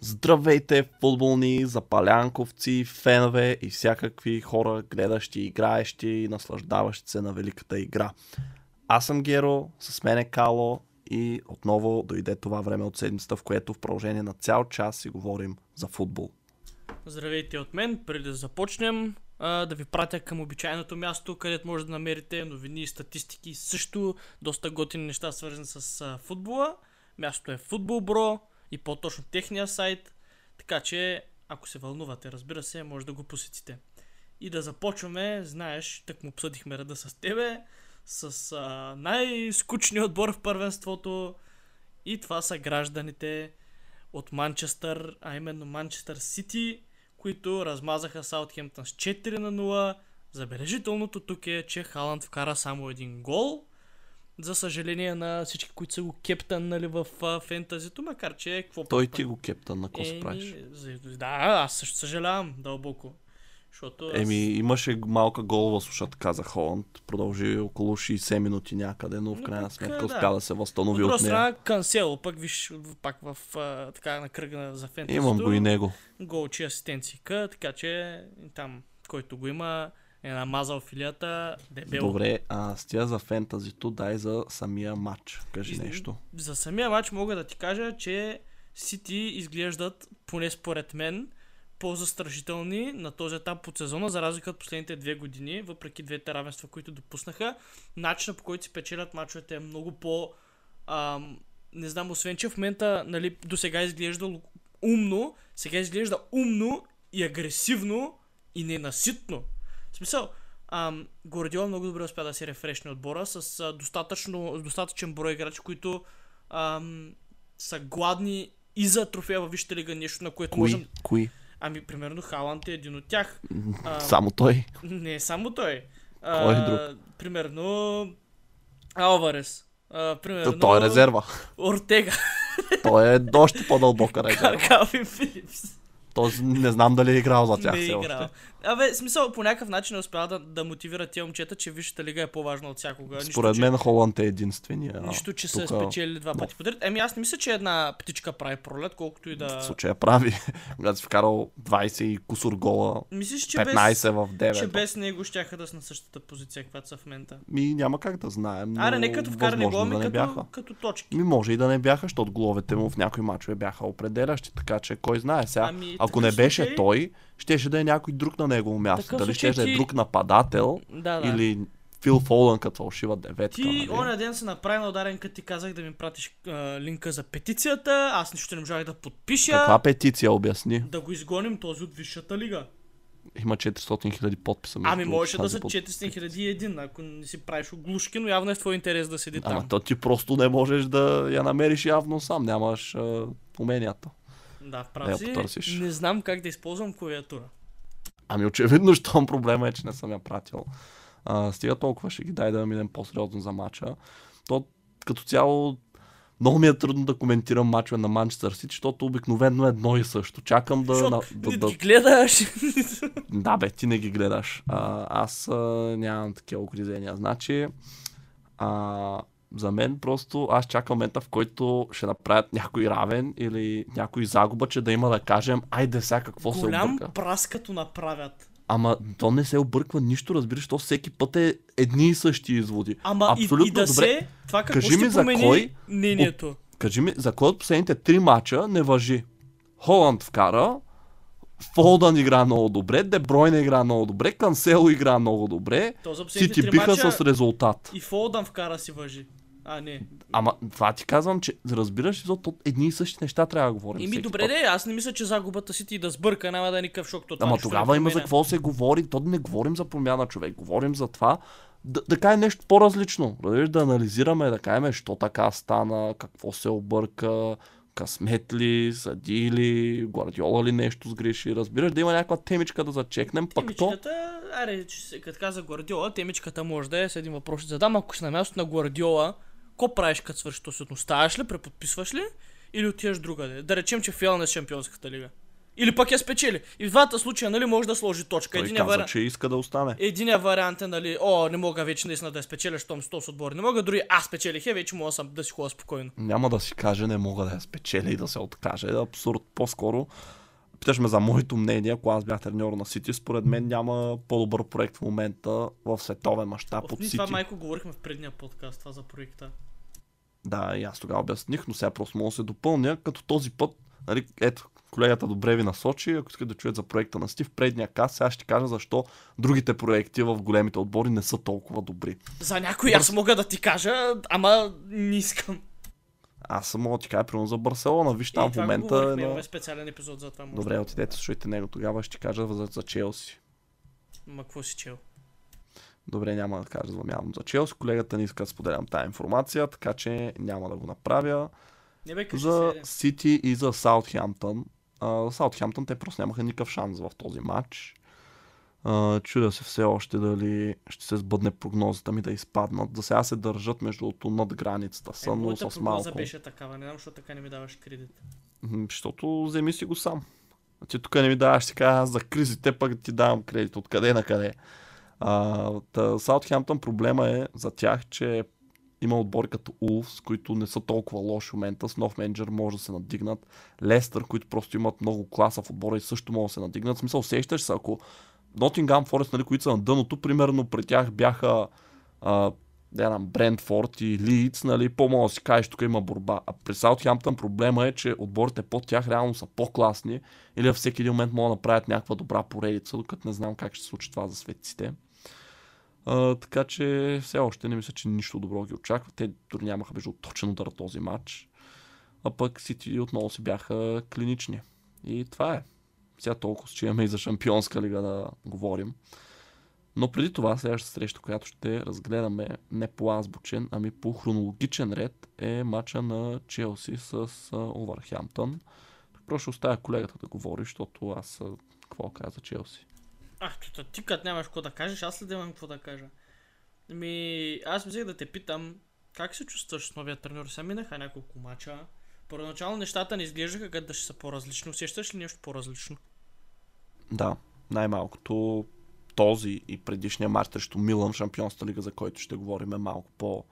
Здравейте, футболни запалянковци, фенове и всякакви хора, гледащи, играещи и наслаждаващи се на великата игра. Аз съм Геро, с мен е Кало и отново дойде това време от седмицата, в което в продължение на цял час си говорим за футбол. Здравейте от мен. Преди да започнем, да ви пратя към обичайното място, където може да намерите новини статистики. Също доста готини неща, свързани с футбола. Мястото е Футбол Бро и по-точно техния сайт. Така че, ако се вълнувате, разбира се, може да го посетите. И да започваме, знаеш, так му обсъдихме реда с тебе, с а, най-скучния отбор в първенството. И това са гражданите от Манчестър, а именно Манчестър Сити, които размазаха Саутхемптън с 4 на 0. Забележителното тук е, че Халанд вкара само един гол. За съжаление на всички, които са го кептъннали в а, фентазито, макар че какво Той ти го кептан, на какво се правиш? Да, аз също съжалявам дълбоко. Защото аз- Еми, имаше малка голова слушатка за Холанд. Продължи около 60 минути някъде, но в крайна сметка да. успя да се възстанови от от нея. страна, Кансело, пък виж, пак в а, така на кръга за фентазито. Имам го и него. голчи асистенцика, така че там, който го има, е намазал филията дебело. Добре, а с тя за фентазито дай за самия матч. Кажи И- нещо. За самия матч мога да ти кажа, че Сити изглеждат, поне според мен, по-застрашителни на този етап от сезона, за разлика от последните две години, въпреки двете равенства, които допуснаха. Начинът по който си печелят мачовете е много по... Ам, не знам, освен че в момента нали, до сега изглежда умно, сега изглежда умно и агресивно и ненаситно. В смисъл, ам, Гордиола много добре успя да се рефрешне отбора с а, достатъчно, с достатъчен брой играчи, които ам, са гладни и за трофея във Висшата лига, нещо на което можем... Кои? Кои? Ами, примерно, Халанд е един от тях. А, Само той. Не е само той. Кой е друг? Примерно, Алварес. А, примерно, Той е резерва. Ортега. Той е още по-дълбока резерва. Калвин Филипс. Този не знам дали е играл за тях не е играл. още. Абе, смисъл, по някакъв начин е успял да, да мотивира тия момчета, че Висшата лига е по-важна от всякога. Според че, мен Холанд е единствения. Нищо, че са тук, спечелили два пъти подред. Еми, аз не мисля, че една птичка прави пролет, колкото и да... В случая прави. Когато си вкарал 20 и кусор гола, Мислиш, че 15 без, в 9. че без него щяха да са на същата позиция, каквато са в момента. Ми няма как да знаем. Но Аре, не като възможно гола, ми да като, бяха. като точки. Ми може и да не бяха, защото головете му в някои мачове бяха определящи, така че кой знае сега. Ами, ако не беше той, щеше да е някой друг на негово място. Такъв Дали ще да е ти- друг нападател Да, да. или Фил Фолън като фалшива деветка. Ти нали? оня ден се направи на ударен, като ти казах да ми пратиш а, линка за петицията, аз нищо не можах да подпиша. Каква петиция обясни? Да го изгоним този от Висшата лига. Има 400 хиляди подписа. Ами можеше да са под- 400 хиляди и един, ако не си правиш оглушки, но явно е в твой интерес да седи Ама там. то ти просто не можеш да я намериш явно сам, нямаш а, уменията. Да, прав си. Не знам как да използвам клавиатура. Ами очевидно, щом проблема е, че не съм я пратил. А, стига толкова, ще ги дай да минем по-сериозно за матча. То като цяло много ми е трудно да коментирам мачове на Манчестър Сити, защото обикновено е едно и също. Чакам да... Защото да, да, да ги гледаш. да, бе, ти не ги гледаш. А, аз а, нямам такива огризения. Значи, а, за мен просто аз чакам момента, в който ще направят някой равен или някой загуба, че да има да кажем, айде сега какво се Голям обърка. прас като направят. Ама то не се обърква нищо, разбираш, то всеки път е едни и същи изводи. Ама и, Абсолютно и да добре. се, това какво Кажи ще ми за кой мнението. Кажи ми, за кой от последните три мача не въжи? Холанд вкара, Фолдън игра много добре, Дебройна игра много добре, Кансело игра много добре, Сити три биха мача с резултат. и Фолдън вкара си въжи. А, не. Ама това ти казвам, че разбираш, защото от едни и същи неща трябва да говорим. Ими добре, път. де, аз не мисля, че загубата си ти да сбърка, няма да е никакъв шок. То Ама тогава има за какво се говори. То не говорим за промяна, човек. Говорим за това да, да кажем нещо по-различно. Да анализираме, да кажем, що така стана, какво се обърка, късмет ли, съди ли, Гвардиола ли нещо сгреши. Разбираш да има някаква темичка да зачекнем, пък то... Аре, като каза Гвардиола, темичката може да е с един въпрос. Ще задам, ако си на място на Гвардиола, какво правиш като свърши този съд? Оставаш ли, преподписваш ли или отиваш другаде? Да речем, че фейл на Шампионската лига. Или пък я спечели. И в двата случая, нали, може да сложи точка. Той Единия каза, вариант... че иска да остане. Единия вариант е, нали, о, не мога вече наистина да я спечеля, щом с този отбор. Не мога дори аз спечелих, е, вече мога сам да си ходя спокойно. Няма да си каже, не мога да я спечеля и да се откаже. Абсурд. По-скоро питаш ме за моето мнение, ако аз бях треньор на Сити, според мен няма по-добър проект в момента в световен мащаб От Сити. това майко говорихме в предния подкаст, това за проекта. Да, и аз тогава обясних, но сега просто мога да се допълня, като този път, нали, ето, колегата добре ви насочи, ако искате да чуят за проекта на Сити, в предния каз, сега ще кажа защо другите проекти в големите отбори не са толкова добри. За някой аз мога да ти кажа, ама не искам. Аз съм мога да ти кажа, примерно за Барселона, виж там в това го момента говорихме, е имаме специален епизод за това. Може. Добре, отидете, слушайте него, тогава ще ти кажа за, за Челси. Ма какво си чел? Добре, няма да кажа явно за Челси. Колегата не иска да споделям тази информация, така че няма да го направя. Не бе, кажи За се. Сити и за Саутхемптън. Саутхемптън те просто нямаха никакъв шанс в този матч. А, чудя се все още дали ще се сбъдне прогнозата ми да изпаднат. За сега се държат между над границата са, Е, но с малко. беше такава, не знам, защо така не ми даваш кредит. Защото вземи си го сам. Ти тук не ми даваш аз за кризите, пък ти давам кредит. Откъде на къде? Саутхемптън проблема е за тях, че има отбори като Улфс, които не са толкова лоши в момента. С нов менеджер може да се надигнат. Лестър, които просто имат много класа в отбора и също могат да се надигнат. В смисъл, сещаш се, ако Нотингам Форест, нали, които са на дъното, примерно при тях бяха а, да знам, Брентфорд и Лидс, нали, по-мало да си кажеш, тук има борба. А при Саутхемптън проблема е, че отборите под тях реално са по-класни или във всеки един момент могат да направят някаква добра поредица, докато не знам как ще се случи това за светците. А, така че все още не мисля, че нищо добро ги очаква. Те дори нямаха между точен удар този матч. А пък Сити отново си бяха клинични. И това е. Сега толкова, че имаме и за Шампионска лига да говорим. Но преди това, следващата среща, която ще разгледаме не по азбучен, ами по хронологичен ред, е матча на Челси с Овърхемптън. Просто ще оставя колегата да говори, защото аз какво каза Челси. Ах, ти, ти като нямаш какво да кажеш, аз ли да имам какво да кажа? Ми, аз мислех да те питам, как се чувстваш с новия треньор? Сега минаха няколко мача. Първоначално нещата не изглеждаха като да ще са по-различни. Усещаш ли нещо по-различно? Да, най-малкото този и предишния матч срещу Милан, Шампионската лига, за който ще говорим е малко по...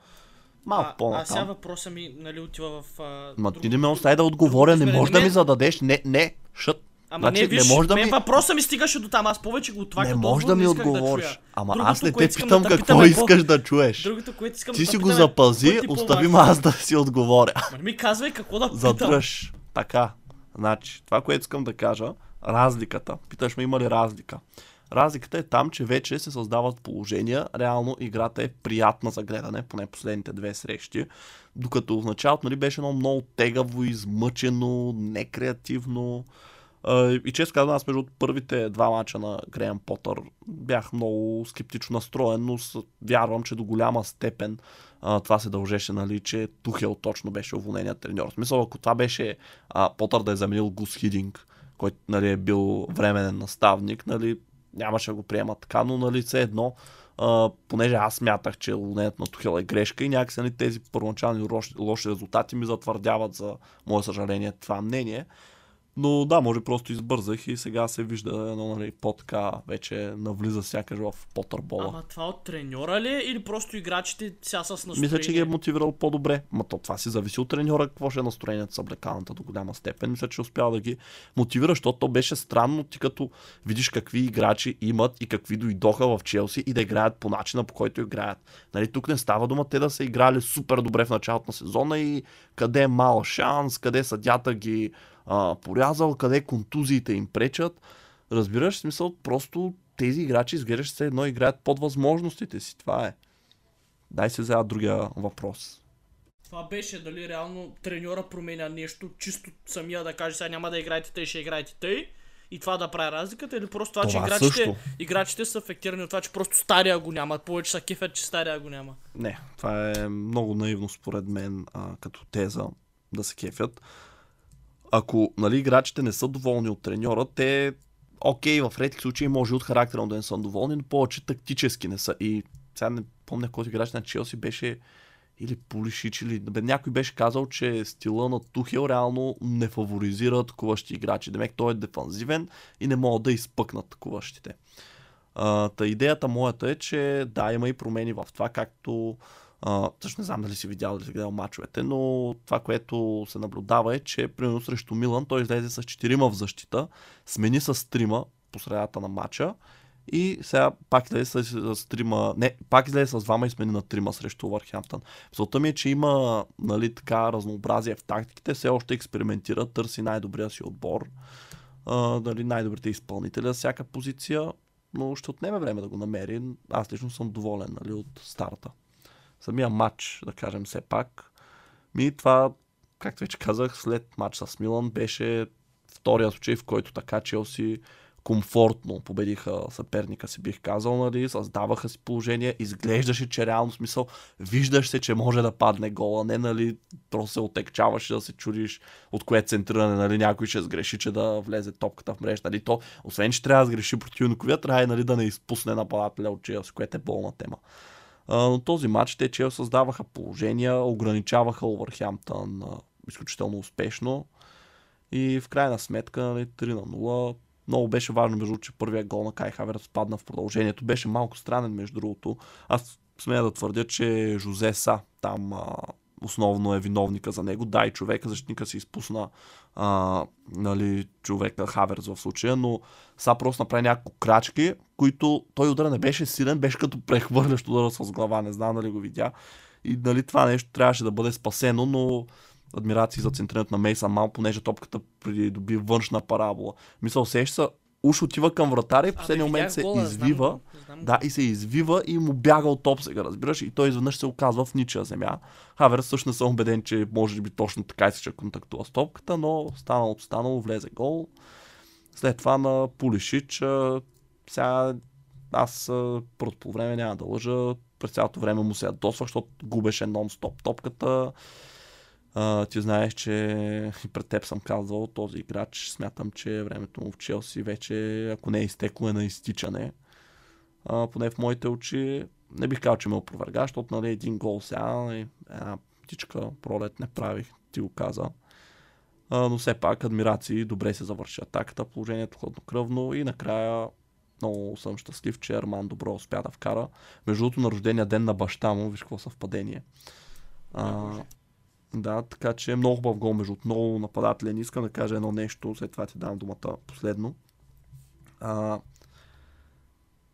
Малко а, по а сега въпроса ми, нали, отива в... А, Ма друго- ти не ме остави да отговоря, не можеш да ми зададеш. Не, не, шът. Ама Значи, не, виж, не може да ми- въпроса ми стигаше до там. Аз повече го това не като можеш да ми отговориш. чуя. Ама Другото, аз не те питам да какво питам е по- искаш да чуеш. Другото, което искам Ти да си го е запази, остави ме аз да си отговоря. Ма не ми казвай какво да питам. Задръж. Така. Значи, това, което искам да кажа, разликата. Питаш ме има ли разлика. Разликата е там, че вече се създават положения. Реално играта е приятна за гледане, поне последните две срещи. Докато в началото нали, беше едно много тегаво, измъчено, некреативно. И често казвам, аз между първите два мача на Греъм Потър бях много скептично настроен, но вярвам, че до голяма степен а, това се дължеше, нали, че Тухел точно беше уволненият треньор. В смисъл, ако това беше а, Потър да е заменил Гус Хидинг, който нали, е бил временен наставник, нали, нямаше да го приема така, но нали, все едно, а, понеже аз смятах, че уволнението на Тухел е грешка и някакси нали, тези първоначални лоши, лоши резултати ми затвърдяват за мое съжаление това мнение. Но да, може просто избързах и сега се вижда едно нали, по-така вече навлиза сякаш в потърбола. Ама това от треньора ли е или просто играчите сега с настроение? Мисля, че ги е мотивирал по-добре. Ма то това си зависи от треньора, какво ще е настроението с облеканата до голяма степен. Мисля, че успява да ги мотивира, защото то беше странно, ти като видиш какви играчи имат и какви дойдоха в Челси и да играят по начина, по който играят. Нали, тук не става дума те да са играли супер добре в началото на сезона и къде е мал шанс, къде съдята ги а, порязал, къде контузиите им пречат. Разбираш, смисъл, просто тези играчи изглеждаш се едно играят под възможностите си. Това е. Дай се за другия въпрос. Това беше дали реално треньора променя нещо, чисто самия да каже сега няма да играете тъй, ще играете тъй. И това да прави разликата или просто това, че Това играчите, също. играчите са афектирани от това, че просто стария го няма. Повече са кефят, че стария го няма. Не, това е много наивно според мен а, като теза да се кефят. Ако нали, играчите не са доволни от треньора, те, окей, в редки случаи може от характера да не са доволни, но повече тактически не са. И сега не помня кой играч на Челси беше или Пулишич, или бе, някой беше казал, че стила на Тухел реално не фаворизира атакуващи играчи. Демек той е дефанзивен и не могат да изпъкнат атакуващите. Та идеята моята е, че да, има и промени в това, както Uh, също не знам дали си видял или си гледал мачовете, но това, което се наблюдава е, че примерно срещу Милан той излезе с 4 в защита, смени с 3 по средата на матча и сега пак излезе с, с трима, не, пак излезе с двама и смени на трима срещу Върхемптън. Целта ми е, че има нали, така разнообразие в тактиките, все още експериментира, търси най-добрия си отбор, а, нали, най-добрите изпълнители за всяка позиция, но ще отнеме време да го намери. Аз лично съм доволен нали, от старта. Самия матч, да кажем все пак, ми това, както вече казах, след матч с Милан беше втория случай, в който така Челси комфортно победиха съперника си, бих казал, нали, създаваха си положение, изглеждаше, че реално смисъл, виждаш се, че може да падне гола, не, нали, просто се отекчаваше да се чудиш от кое центриране, нали, някой ще сгреши, че да влезе топката в мрежа, нали, то, освен, че трябва да сгреши противниковия, трябва нали, да не изпусне нападателя от Челси, което е болна тема. Но този матч те Чел създаваха положения, ограничаваха Овърхемптън изключително успешно и в крайна сметка нали, 3 на 0 много беше важно, между че първия гол на Кай Хаверс падна в продължението. Беше малко странен, между другото. Аз смея да твърдя, че Жозе Са там основно е виновника за него. Да, и човека, защитника си изпусна а, нали, човека Хаверс в случая, но Са просто направи няколко крачки, които той удара не беше силен, беше като прехвърлящ удара с глава, не знам дали го видя. И нали, това нещо трябваше да бъде спасено, но адмирации за центрирането на Мейса Мал, понеже топката доби външна парабола. Мисля, усеща се, уж отива към вратаря и в последния момент се гола, извива. Знам, знам. Да, и се извива и му бяга от топ сега, разбираш? И той изведнъж се оказва в ничия земя. Хавер също не съм убеден, че може би точно така се контактува с топката, но станало станало, влезе гол. След това на Пулишич, сега аз първото по време няма да лъжа, през цялото време му се ядосвах, защото губеше нон-стоп топката. Ти знаеш, че пред теб съм казал, този играч смятам, че времето му в Челси вече, ако не е изтекло, е на изтичане. А, поне в моите очи не бих казал, че ме опроверга, защото нали, един гол сега, нали, една птичка пролет не правих, ти го каза. А, но все пак, адмирации, добре се завърши атаката, положението хладнокръвно и накрая много съм щастлив, че Арман добро успя да вкара. Между другото, на рождения ден на баща му, виж какво съвпадение. А, да, така че е много хубав гол между много нападателен. Искам да кажа едно нещо, след това ти дам думата последно. А,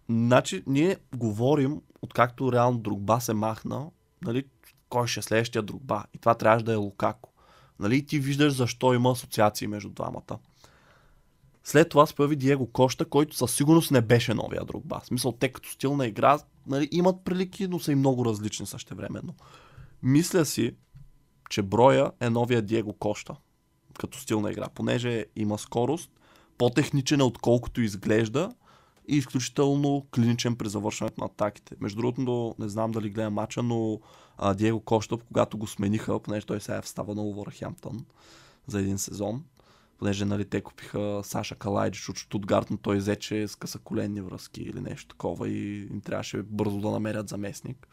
значи, ние говорим, откакто реално Другба се махна, нали, кой ще е следващия Другба. И това трябваше да е Лукако. Нали, ти виждаш защо има асоциации между двамата. След това се появи Диего Коща, който със сигурност не беше новия Другба. В смисъл, те като стил на игра нали, имат прилики, но са и много различни същевременно. Мисля си, че броя е новия Диего Коща като стил на игра, понеже има скорост, по-техничен е отколкото изглежда и изключително клиничен при завършването на атаките. Между другото, не знам дали гледам мача, но а, Диего Коща, когато го смениха, понеже той сега е встава на Върхемптън за един сезон, понеже нали, те купиха Саша Калайджич от Штутгарт, но той взе, че скъса коленни връзки или нещо такова и им трябваше бързо да намерят заместник.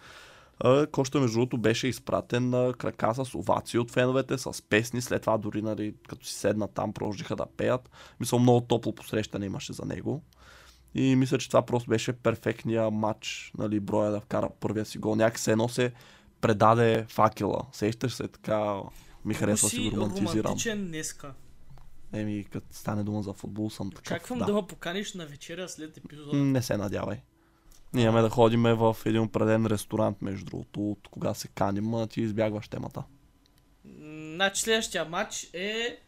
Коща, между другото, беше изпратен на крака с овации от феновете, с песни. След това дори, нали, като си седна там, продължиха да пеят. Мисля, много топло посрещане имаше за него. И мисля, че това просто беше перфектния матч, нали, броя да вкара първия си гол. Някак се едно се предаде факела. Сещаш се така, ми харесва си го романтизирам. днеска. Еми, като стане дума за футбол, съм така. Чаквам да. да ме поканиш на вечеря след епизода. Не се надявай. Ние имаме да ходим в един определен ресторант, между другото, от кога се каним, а ти избягваш темата. Значи следващия матч е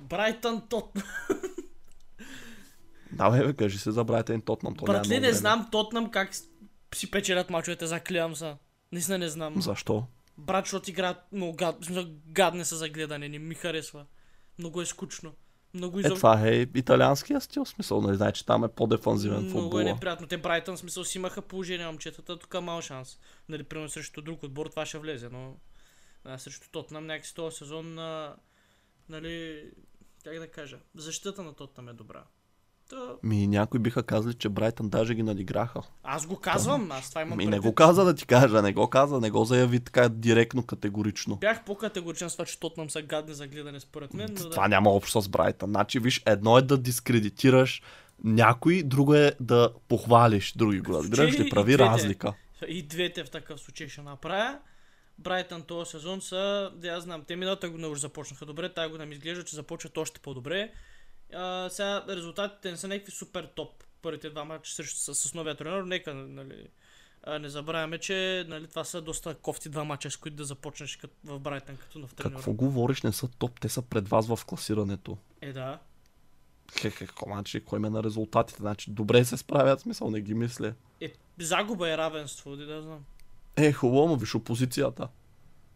Брайтън Тотнам. Да, бе, кажи се за Брайтън Тотнам. Братли, не знам Тотнам как си печелят мачовете, заклевам се. Наистина не знам. Защо? Брат, защото играят много гад, гадне са за гледане, не ми харесва. Много е скучно. Много изоб... Е, това е италианския стил, смисъл, не знае, че там е по-дефанзивен футбол. Много е неприятно. Те Брайтън, смисъл, си имаха положение момчетата, тук мал шанс. Нали, примерно срещу друг отбор това ще влезе, но а, срещу Тотнам някакси този сезон, а, нали, как да кажа, защитата на Тотнам е добра. Ми някои биха казали, че Брайтън даже ги надиграха. Аз го казвам, аз това имам Ми не предвид. го каза да ти кажа, не го каза, не го заяви така директно, категорично. Бях по-категоричен с това, че Тотнам са гадни за гледане според мен, но Това да. няма общо с Брайтън. Значи, виж, едно е да дискредитираш някой, друго е да похвалиш други го. Разбираш ли? и Прави двете. разлика. И двете в такъв случай ще направя. Брайтън този сезон са, да я знам, те миналата година уже започнаха добре, тази година ми изглежда, че започват още по-добре. А, сега резултатите не са някакви супер топ. Първите два мача срещу с, с новия тренер, нека нали, а, не забравяме, че нали, това са доста кофти два мача, с които да започнеш като, в Брайтън като нов тренер. Какво говориш, не са топ, те са пред вас в класирането. Е, да. Хе, какво значи, кой ме на резултатите? Значи, добре се справят, смисъл, не ги мисля. Е, загуба е равенство, да, да знам. Е, хубаво, виж опозицията.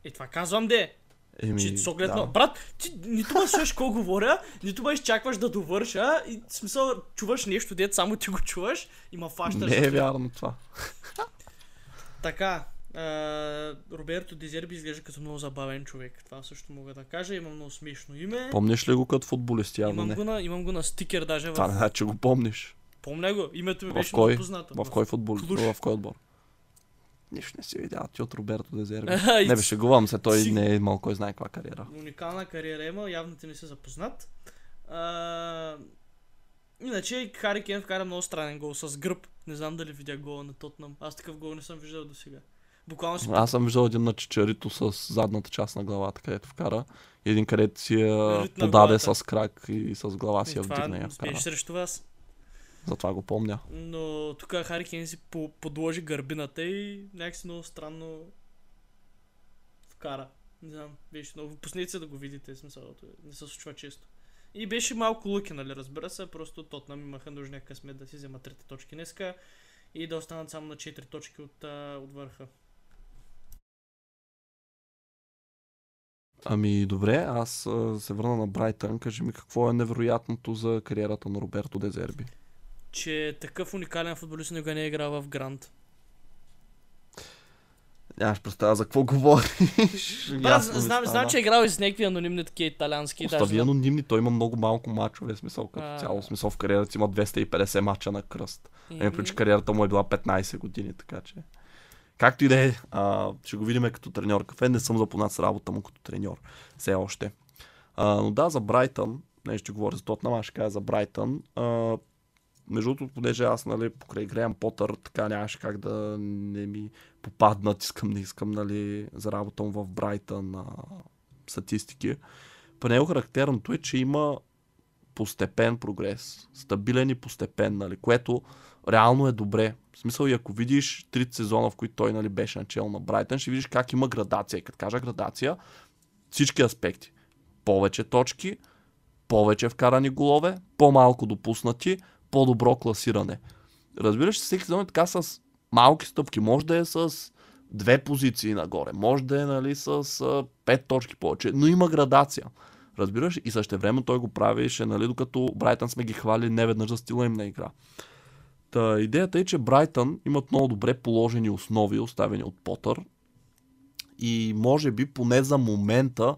Е, това казвам де. Еми, Че с оглед да. на... Брат, ти нито ме слушаш какво говоря, нито ме изчакваш да довърша и в смисъл чуваш нещо, дет само ти го чуваш и ма фащаш. Не е вярно това. Така, а, Роберто Дезерби изглежда като много забавен човек. Това също мога да кажа. Има много смешно име. Помниш ли го като футболист? Явно Имам не. го, на, имам го на стикер даже. Това не В... значи, че го помниш. Помня го. Името ми В беше кой? много познато. В кой футбол? В кой отбор? Нищо не си видял ти от Роберто Дезерби. Не беше, гувам се, той не е имал кой знае каква кариера. Уникална кариера има, явно ти не си запознат. А... Иначе Хари Кен вкара много странен гол с гръб. Не знам дали видя гола на Тотнам. Аз такъв гол не съм виждал до сега. Буквално си Аз съм виждал един на Чичарито с задната част на главата, където вкара. Един, където си я подаде с крак и с глава си я това вдигна вкара. срещу вас. Затова го помня. Но тук Хари Кен си по- подложи гърбината и някакси много странно вкара. Не знам, беше много. Пуснете се да го видите, смисъл, не се случва често. И беше малко луки, нали, разбира се, просто Тотнам имаха нужния късмет да си вземат трите точки днеска и да останат само на 4 точки от, а, от върха. Ами добре, аз се върна на Брайтън. Кажи ми какво е невероятното за кариерата на Роберто Дезерби. Че такъв уникален футболист го не е играл в Грант. Нямаш представа за какво говориш. Ми знам, знам, че е играл и с някакви анонимни такива италиански. даже Остави знам- анонимни, той има много малко мачове, смисъл като А. цяло. Смисъл в кариерата има 250 мача на кръст. Еми, Еми, че кариерата му е била 15 години, така че. Както и да е, ще го видим като треньор. Кафе не съм запознат с работа му като треньор. Все още. А, но да, за Брайтън, не ще говоря за Тотнам, аз ще кажа за Брайтън. А, между другото, понеже аз, нали, покрай Греъм Потър, така нямаше как да не ми попаднат, искам, не искам, нали, за работа му в Брайтън а, статистики. При него характерното е, че има постепен прогрес. Стабилен и постепен, нали, което реално е добре. В смисъл и ако видиш трите сезона, в които той нали, беше начал на Брайтън, ще видиш как има градация. И като кажа градация, всички аспекти. Повече точки, повече вкарани голове, по-малко допуснати, по-добро класиране. Разбираш, всеки сезон е така с малки стъпки. Може да е с две позиции нагоре, може да е нали, с пет точки повече, но има градация. Разбираш? И също време той го правеше, нали, докато Брайтън сме ги хвали не веднъж за стила им на игра. Та, идеята е, че Брайтън имат много добре положени основи, оставени от Потър. И може би поне за момента,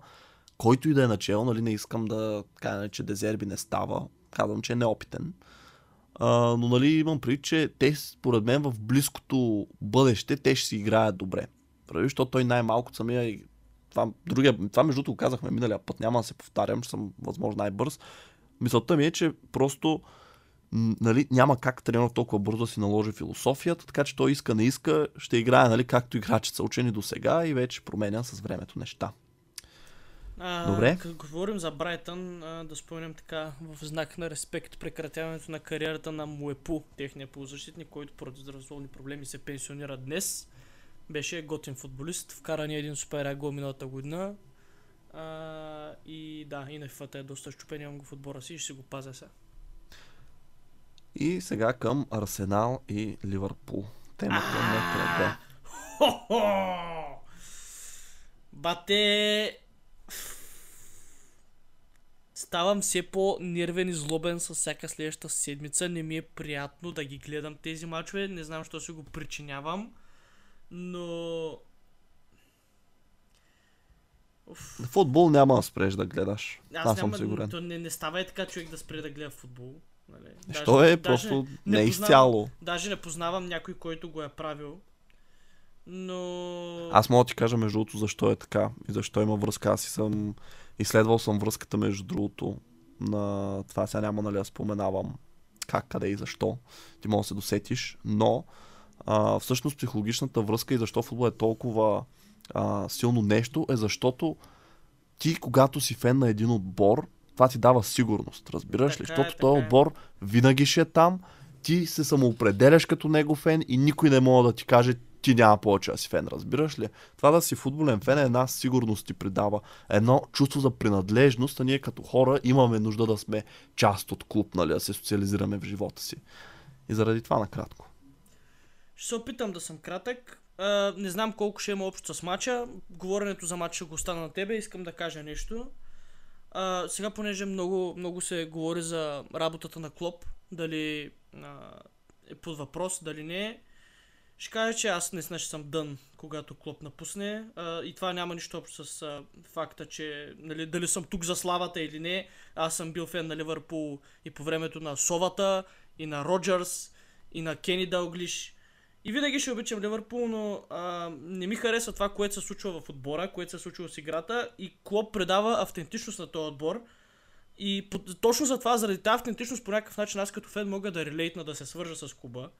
който и да е начал, нали, не искам да кажа, че Дезерби не става. Казвам, че е неопитен. А, но нали, имам предвид, че те, според мен, в близкото бъдеще, те ще си играят добре. Прави, защото той най-малко самия това, другия, това между другото го казахме миналия път, няма да се повтарям, че съм възможно най-бърз. Мисълта ми е, че просто нали, няма как тренер толкова бързо да си наложи философията, така че той иска, не иска, ще играе, нали, както играчите са учени до сега и вече променя с времето неща. А, Добре. Като говорим за Брайтън, а, да спомням така в знак на респект прекратяването на кариерата на Муепу, техния полузащитник, който поради здравословни проблеми се пенсионира днес. Беше готин футболист, вкара ни един супер гол миналата година. А, и да, и на фата е доста щупен, имам го в отбора си и ще си го пазя сега. И сега към Арсенал и Ливърпул. Темата на. Хо-хо! Бате... Ставам все по-нервен и злобен с всяка следваща седмица. Не ми е приятно да ги гледам тези мачове. Не знам, що си го причинявам. Но... Уф. Футбол няма да спреш да гледаш. Аз, Аз, съм няма, сигурен. То не, не става е така човек да спре да гледа футбол. Нали? Що е? даже Просто не не, познавам- изцяло. Даже не познавам някой, който го е правил. Но... Аз мога да ти кажа между другото защо е така и защо има връзка. Аз и съм изследвал съм връзката между другото на това сега няма нали да споменавам как, къде и защо. Ти може да се досетиш, но а, всъщност психологичната връзка и защо футбол е толкова а, силно нещо е защото ти когато си фен на един отбор, това ти дава сигурност, разбираш ли? Така е, Защото този така е. отбор винаги ще е там, ти се самоопределяш като него фен и никой не може да ти каже ти няма повече да си фен, разбираш ли? Това да си футболен фен е една сигурност ти придава, едно чувство за принадлежност, а ние като хора имаме нужда да сме част от клуб, нали, да се социализираме в живота си. И заради това накратко. Ще се опитам да съм кратък. А, не знам колко ще има общо с матча. Говоренето за матча ще го остана на тебе. Искам да кажа нещо. А, сега, понеже много, много се говори за работата на Клоп, дали а, е под въпрос, дали не е, ще кажа, че аз наистина ще съм дън, когато Клоп напусне. А, и това няма нищо общо с а, факта, че нали, дали съм тук за славата или не. Аз съм бил фен на Ливърпул и по времето на Совата, и на Роджерс, и на Кени Далглиш. И винаги ще обичам Ливърпул, но а, не ми харесва това, което се случва в отбора, което се случва с играта и Клоп предава автентичност на този отбор. И по, точно за това, заради тази автентичност, по някакъв начин аз като фен мога да релейтна, да се свържа с клуба.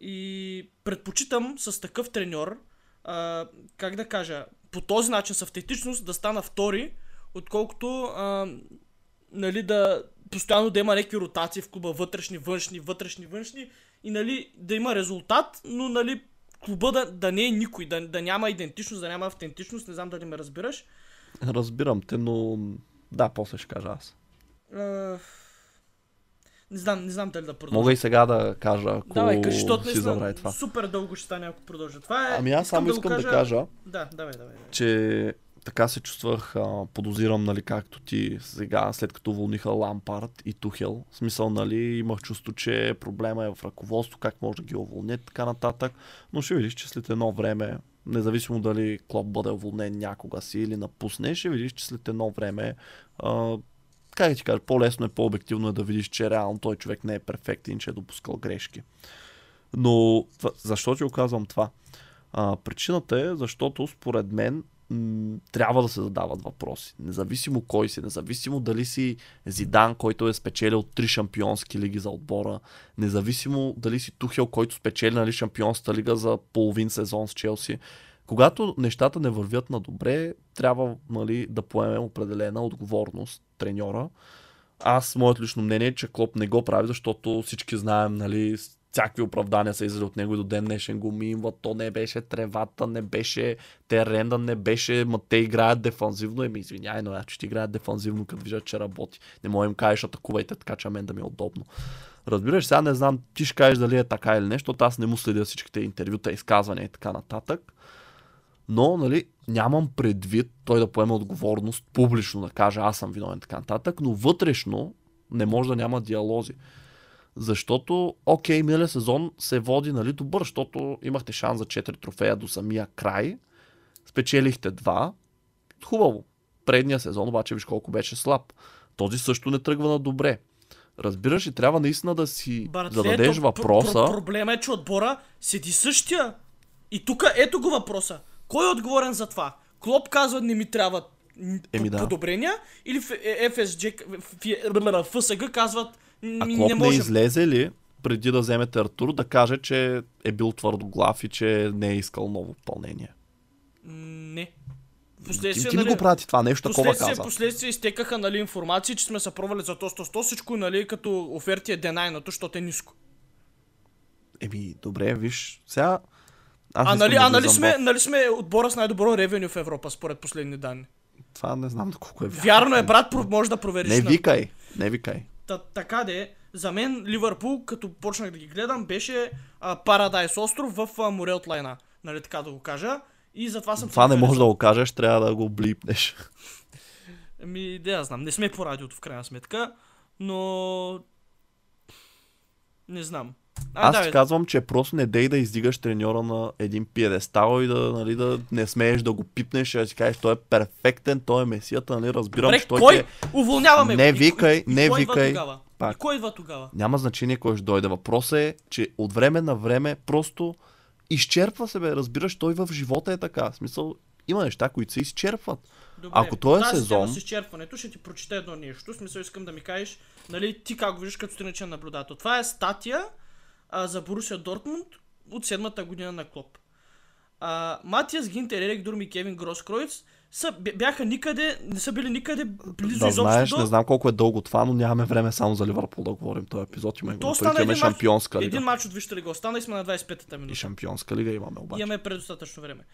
И предпочитам с такъв треньор, а, как да кажа, по този начин с автентичност да стана втори, отколкото а, нали, да постоянно да има някакви ротации в клуба, вътрешни, външни, вътрешни, външни и нали, да има резултат, но нали, клуба да, да не е никой, да, да няма идентичност, да няма автентичност, не знам дали ме разбираш. Разбирам те, но да, после ще кажа аз. А, не знам, не знам дали да продължа. Мога и сега да кажа, ако Давай, кажи, защото си забрави това. супер дълго ще стане, ако продължа. Това е... Ами аз само искам да кажа, Да, давай, давай. давай. че така се чувствах, а, подозирам, нали, както ти сега, след като уволниха Лампард и Тухел. В смисъл, нали, имах чувство, че проблема е в ръководство, как може да ги уволнят, така нататък. Но ще видиш, че след едно време, независимо дали Клоп бъде уволнен някога си или напусне, ще видиш, че след едно време, а, как ти кажа, по-лесно е, по-обективно е да видиш, че реално той човек не е перфектен, че е допускал грешки. Но защо ти го казвам това? А, причината е, защото според мен трябва да се задават въпроси. Независимо кой си, независимо дали си Зидан, който е спечелил три шампионски лиги за отбора, независимо дали си Тухел, който спечели нали, шампионската лига за половин сезон с Челси. Когато нещата не вървят на добре, трябва нали, да поемем определена отговорност треньора. Аз, моето лично мнение е, че Клоп не го прави, защото всички знаем, нали, всякакви оправдания са излезли от него и до ден днешен го минва. То не беше тревата, не беше терена, не беше, ма те играят дефанзивно. Еми, извиняй, но че ти играят дефанзивно, като виждат, че работи. Не мога им кажеш, атакувайте, така че мен да ми е удобно. Разбираш, сега не знам, ти ще кажеш дали е така или нещо, аз не му следя всичките интервюта, изказвания и така нататък. Но, нали, нямам предвид той да поеме отговорност публично, да каже аз съм виновен така нататък, но вътрешно не може да няма диалози. Защото, окей, миналия сезон се води нали, добър, защото имахте шанс за 4 трофея до самия край, спечелихте два, хубаво. Предния сезон обаче виж колко беше слаб. Този също не тръгва на добре. Разбираш и трябва наистина да си Братле, зададеш въпроса. Про- про- проблема е, че отбора седи същия. И тук ето го въпроса. Кой е отговорен за това? Клоп казва не ми трябва Еми да. подобрения или Ф- е, ФСГ казват А «М, Клоп не не, можем. излезе ли преди да вземете Артур да каже, че е бил твърдоглав и че не е искал ново попълнение? Не. Ти, Последствие, ти ми нали, го прати това нещо, такова каза. последствие изтекаха нали, информации, че сме се пробвали за то 100 100 всичко, нали, като оферти е денайното, защото е ниско. Еми, добре, виж, сега... Аз А нали, а нали сме, нали сме отбора с най-добро ревеню в Европа, според последни данни. Това не знам доколко е вярно. Вярно е, брат, може да провериш. Не викай, не викай. Та, така де, за мен Ливърпул, като почнах да ги гледам, беше а, Парадайс остров в а, море от лайна. Нали така да го кажа. И затова съм... Това не можеш да го кажеш, трябва да го блипнеш. Ами, да, я знам. Не сме по радиото в крайна сметка. Но... Не знам. А, Аз да, ти бе, казвам, че просто не дей да издигаш треньора на един пиедестал и да, нали, да не смееш да го пипнеш и да си кажеш, той е перфектен, той е месията, нали, разбирам, Добре, че той кой? е... Уволняваме Не го. Викай, и- не кой идва викай. Тогава? Пак. И кой идва тогава? Няма значение кой ще дойде. Въпросът е, че от време на време просто изчерпва се, бе. Разбираш, той в живота е така. В смисъл, има неща, които се изчерпват. Добре, Ако този тази сезон- с изчерпването ще ти прочета едно нещо. В смисъл искам да ми кажеш, нали, ти как го виждаш като страничен наблюдател. Това е статия а, за Борусия Дортмунд от седмата година на Клоп. А, Матиас Гинтер, Ерик Дурм и Кевин Гроскройц са, бя- бяха никъде, не са били никъде близо да изобщо знаеш, до... не знам колко е дълго това, но нямаме време само за Ливърпул да говорим този епизод. Имаме, То напред, имаме шампионска лига. Един матч от Висшата лига остана и сме на 25-та И минута. шампионска лига имаме обаче. Имаме предостатъчно време.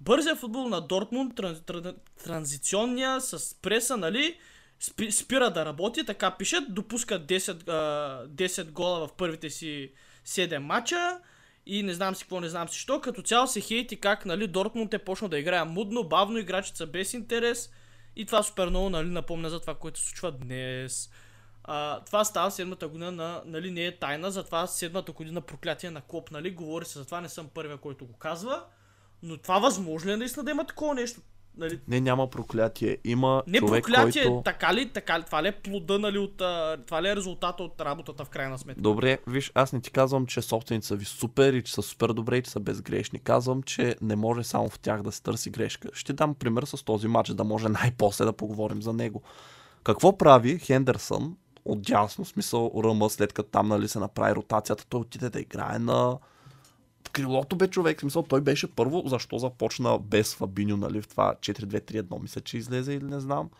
Бързия футбол на Дортмунд, тран, тран, транзиционния с преса, нали, спи, спира да работи, така пишат, допуска 10, а, 10 гола в първите си 7 мача и не знам си какво, не знам си що. Като цяло се хейти как, нали, Дортмунд е почнал да играе мудно, бавно, играчите без интерес и това супер много, нали, напомня за това, което се случва днес. А, това става седмата година на, нали, не е тайна, затова седмата година проклятие на Клоп, нали, говори се, затова не съм първия, който го казва, но това възможно е наистина да има такова нещо? Нали, Не, няма проклятие. Има не човек, проклятие, който... така ли, така ли, това ли е плода, нали, от, това ли е резултата от работата в крайна сметка? Добре, виж, аз не ти казвам, че собственици са ви супер и че са супер добре и че са безгрешни. Казвам, че не може само в тях да се търси грешка. Ще дам пример с този матч, да може най-после да поговорим за него. Какво прави Хендерсън от дясно, смисъл Ръма, след като там нали, се направи ротацията, той отиде да играе на крилото бе човек, смисъл той беше първо, защо започна без Фабиньо, нали, в това 4-2-3-1, мисля, че излезе или не знам.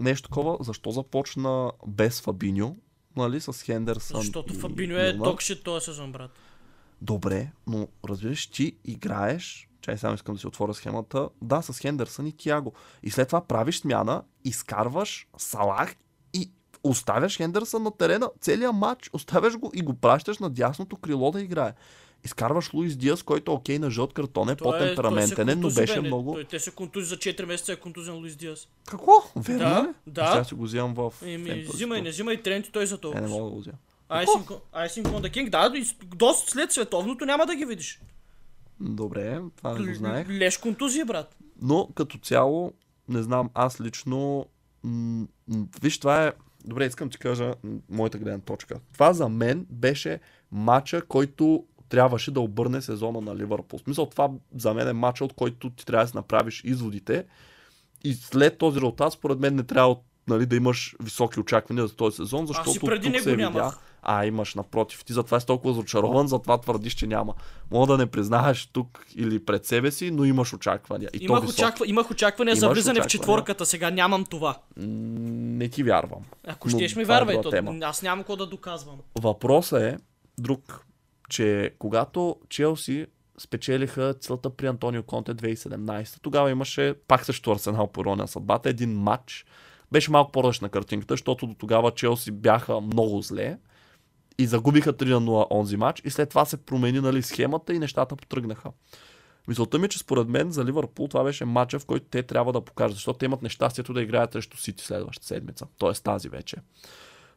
Нещо такова, защо започна без Фабиньо, нали, с Хендерсън Защото и Фабиньо е токшит този сезон, брат. Добре, но разбираш, ти играеш, чай само искам да си отворя схемата, да, с Хендерсън и Тяго. И след това правиш смяна, изкарваш Салах и оставяш Хендерсън на терена целият матч, оставяш го и го пращаш на дясното крило да играе. Изкарваш Луис Диас, който е окей на жълт картон, е е- по-темпераментен, е, но беше бе, много... Той, те се контузи за 4 месеца е контузен Луис Диас. Какво? Верно Да, ли? да. Ще си го взимам в... Еми, взимай, не взимай тренти, той за Е, не толкова. мога да го взема. Icing on the King, да, доста след световното няма да ги видиш. Добре, това не го знаех. Леш контузия, брат. Но като цяло, не знам, аз лично. М- м- виж, това е. Добре, искам ти кажа моята гледна точка. Това за мен беше матча, който трябваше да обърне сезона на Ливърпул. В смисъл, това за мен е матча, от който ти трябва да си направиш изводите. И след този резултат, според мен, не трябва нали, да имаш високи очаквания за този сезон, защото Аз преди тук се видя. А, имаш напротив. Ти затова си толкова разочарован, затова твърдиш, че няма. Мога да не признаеш тук или пред себе си, но имаш очаквания. И Имах, очаква, имах очаквания за Имаш влизане в четворката, сега нямам това. Не ти вярвам. Ако щеш ми е вярвай, друга то, аз нямам какво да доказвам. Въпросът е друг, че когато Челси спечелиха целта при Антонио Конте 2017, тогава имаше пак също Арсенал по ирония на съдбата, един матч. Беше малко по-различна картинката, защото до тогава Челси бяха много зле и загубиха 3 на 0 онзи матч и след това се промени нали, схемата и нещата потръгнаха. Мисълта ми е, че според мен за Ливърпул това беше матча, в който те трябва да покажат, защото те имат нещастието да играят срещу Сити следващата седмица, т.е. тази вече.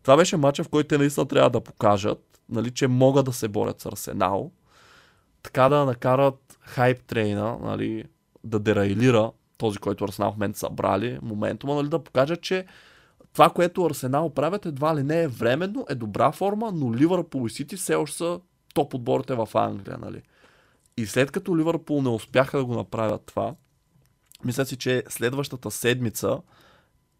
Това беше матча, в който те наистина трябва да покажат, нали, че могат да се борят с Арсенал, така да накарат хайп трейна, нали, да дерайлира този, който Арсенал в момента са брали, моментума, нали, да покажат, че това, което Арсенал правят, едва ли не е временно, е добра форма, но Ливърпул и Сити все още са топ отборите в Англия. Нали. И след като Ливърпул не успяха да го направят това, мисля си, че следващата седмица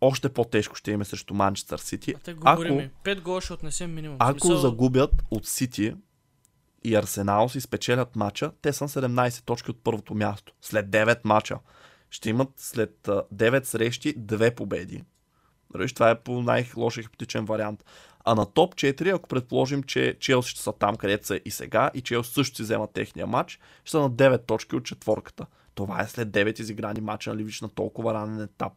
още по-тежко ще има срещу Манчестър Сити. А те Ако, говорим, 5 гола ще отнесем минимум. Ако смисъл, загубят от Сити и Арсенал си спечелят матча, те са на 17 точки от първото място. След 9 матча. Ще имат след а, 9 срещи 2 победи. Виж, това е по най-лошия хипотетичен вариант. А на топ 4, ако предположим, че Челси ще са там, където са и сега, и Челси също си вземат техния матч, ще са на 9 точки от четворката. Това е след 9 изиграни матча, нали, виж, на толкова ранен етап.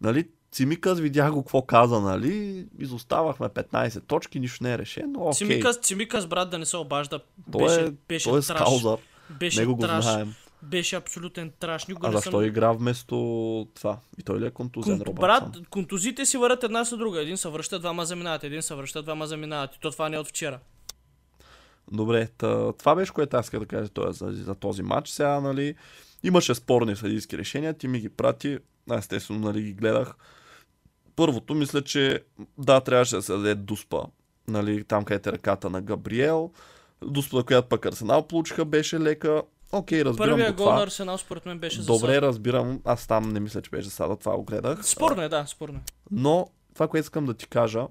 Нали, Цимикас видях го какво каза, нали, изоставахме 15 точки, нищо не е решено, окей. Цимикас, Цимикас, брат, да не се обажда. Той Беше, е, беше той е траш. скаузър, Беше него го траш. знаем. Беше абсолютен траш. Никога А не защо съм... игра вместо това? И той ли е контузен, Конт... Робъртсън? Брат, контузите си върят една с друга. Един се връща, двама заминават. Един се връща, двама заминават. И то това не е от вчера. Добре, тъ, това беше което аз исках да кажа това, за, за този матч. Сега, нали, имаше спорни съдийски решения, ти ми ги прати, аз естествено, нали, ги гледах. Първото, мисля, че да, трябваше да се даде дуспа, нали, там където е ръката на Габриел. Дуспа, която пък Арсенал получиха, беше лека. Окей, разбирам Първия го гол това. на Арсенал според мен беше за Добре, разбирам. Аз там не мисля, че беше засада, това го гледах. Спорно е, да, спорно е. Но това, което искам да ти кажа,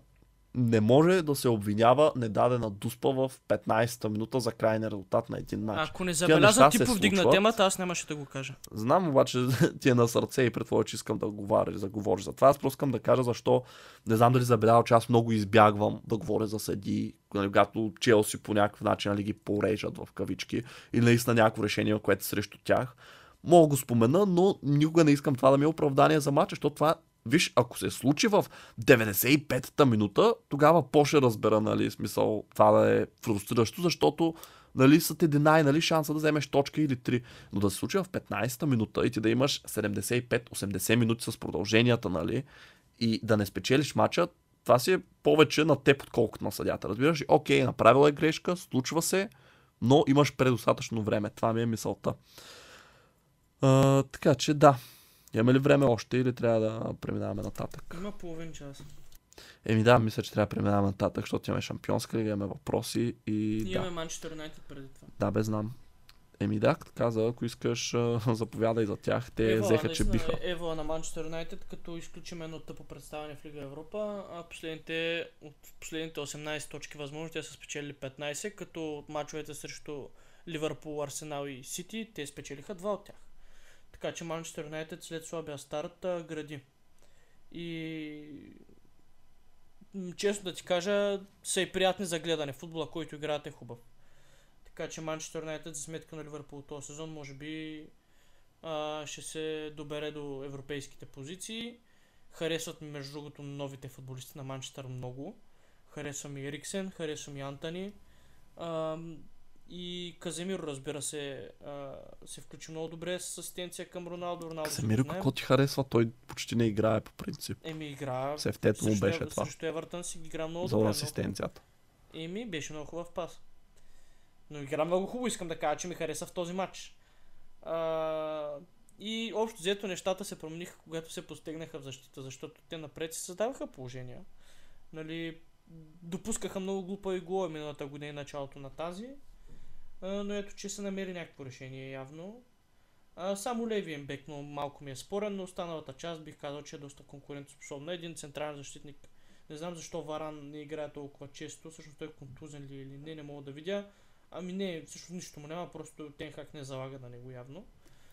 не може да се обвинява недадена дуспа в 15-та минута за крайния резултат на един матч. Ако не забеляза ти повдигна случват. темата, аз нямаше да го кажа. Знам обаче ти е на сърце и предполагам, че искам да говоря, да говориш за това. Аз просто искам да кажа защо не знам дали забелязал, че аз много избягвам да говоря за съди, нали, когато Челси по някакъв начин нали, ги порежат в кавички или наистина някакво решение, което е срещу тях. Мога го спомена, но никога не искам това да ми е оправдание за матча, защото това Виж, ако се случи в 95-та минута, тогава по-ще разбера, нали, смисъл, това да е фрустриращо, защото нали, са те динай, нали, шанса да вземеш точка или 3. Но да се случи в 15-та минута и ти да имаш 75-80 минути с продълженията, нали, и да не спечелиш матча, това си е повече на теб, отколкото на съдята. Разбираш ли? Окей, направила е грешка, случва се, но имаш предостатъчно време. Това ми е мисълта. А, така че да. Имаме ли време още или трябва да преминаваме нататък? Има половин час. Еми да, мисля, че трябва да преминаваме нататък, защото имаме шампионска лига, имаме въпроси и Имаме да. Манчестър Юнайтед преди това. Да, бе, знам. Еми да, каза, ако искаш, заповядай за тях. Те Евола, взеха, че биха. Евола на Манчестър Юнайтед, като изключим едно тъпо представяне в Лига Европа, а последните, от последните 18 точки възможно, те са спечелили 15, като от мачовете срещу Ливърпул, Арсенал и Сити, те спечелиха два от тях. Така че Манчестър Юнайтед след слабия старт гради. И честно да ти кажа, са и приятни за гледане. Футбола, който играят е хубав. Така че Манчестър Юнайтед за сметка на Ливърпул този сезон може би а, ще се добере до европейските позиции. Харесват ми между другото новите футболисти на Манчестър много. Харесвам и Ериксен, харесвам и Антони. И Каземир, разбира се, а, се включи много добре с асистенция към Роналдо. Роналдо се познае. какво ти харесва? Той почти не играе по принцип. Еми игра. Сефтето му срещу беше Ев- това. Срещу Евертън си игра много За добре. много асистенцията. Еми, беше много хубав пас. Но игра много хубаво, искам да кажа, че ми хареса в този матч. А, и общо взето нещата се промениха, когато се постигнаха в защита, защото те напред си създаваха положения. Нали, допускаха много глупави голове миналата година и началото на тази. Но ето, че се намери някакво решение явно. А, само левият им бек, но малко ми е спорен, но останалата част бих казал, че е доста конкурентоспособна. Един централен защитник не знам защо Варан не играе толкова често, всъщност той е контузен ли или не, не мога да видя. Ами не, всъщност нищо му няма, просто Тенхак не залага на него явно.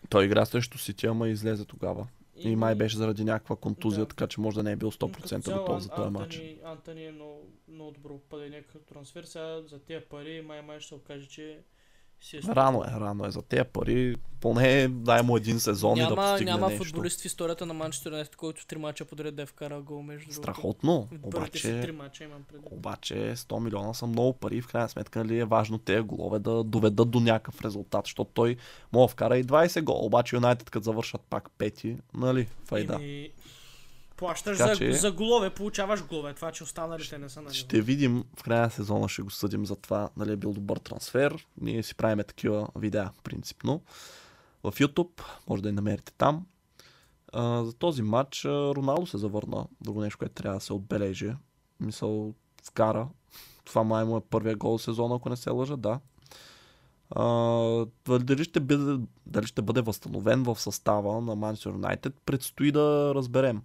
Той игра срещу Сити, ами излезе тогава. И май беше заради някаква контузия, Да. така че може да не е бил Като 100% цяло, готов за този матч. Антони, Антони е много, много добро падение като трансфер. Сега за тези пари май май ще се окаже, че си е Рано е, рано е. За тези пари поне дай му един сезон и да Няма, постигне няма нещо. футболист в историята на Манчестър Юнайтед, който в три мача подред да е вкарал гол между другото. Страхотно. Първите си три Обаче, мача имам предвид. обаче 100 милиона са много пари. и В крайна сметка нали, е важно тези голове да доведат до някакъв резултат, защото той може да вкара и 20 гол. Обаче Юнайтед като завършат пак пети, нали, файда. Еми, плащаш Така за, че- за голове, получаваш голове. Това, че останалите не са на ниво. Ще видим в края на сезона, ще го съдим за това, нали е бил добър трансфер. Ние си правиме такива видеа, принципно. В YouTube, може да я намерите там. А, за този матч Роналдо се завърна. Друго нещо, което трябва да се отбележи. Мисъл, вкара. Това май му е първия гол в сезона, ако не се лъжа, да. А, дали, ще бъде, дали ще бъде възстановен в състава на Manchester United, предстои да разберем.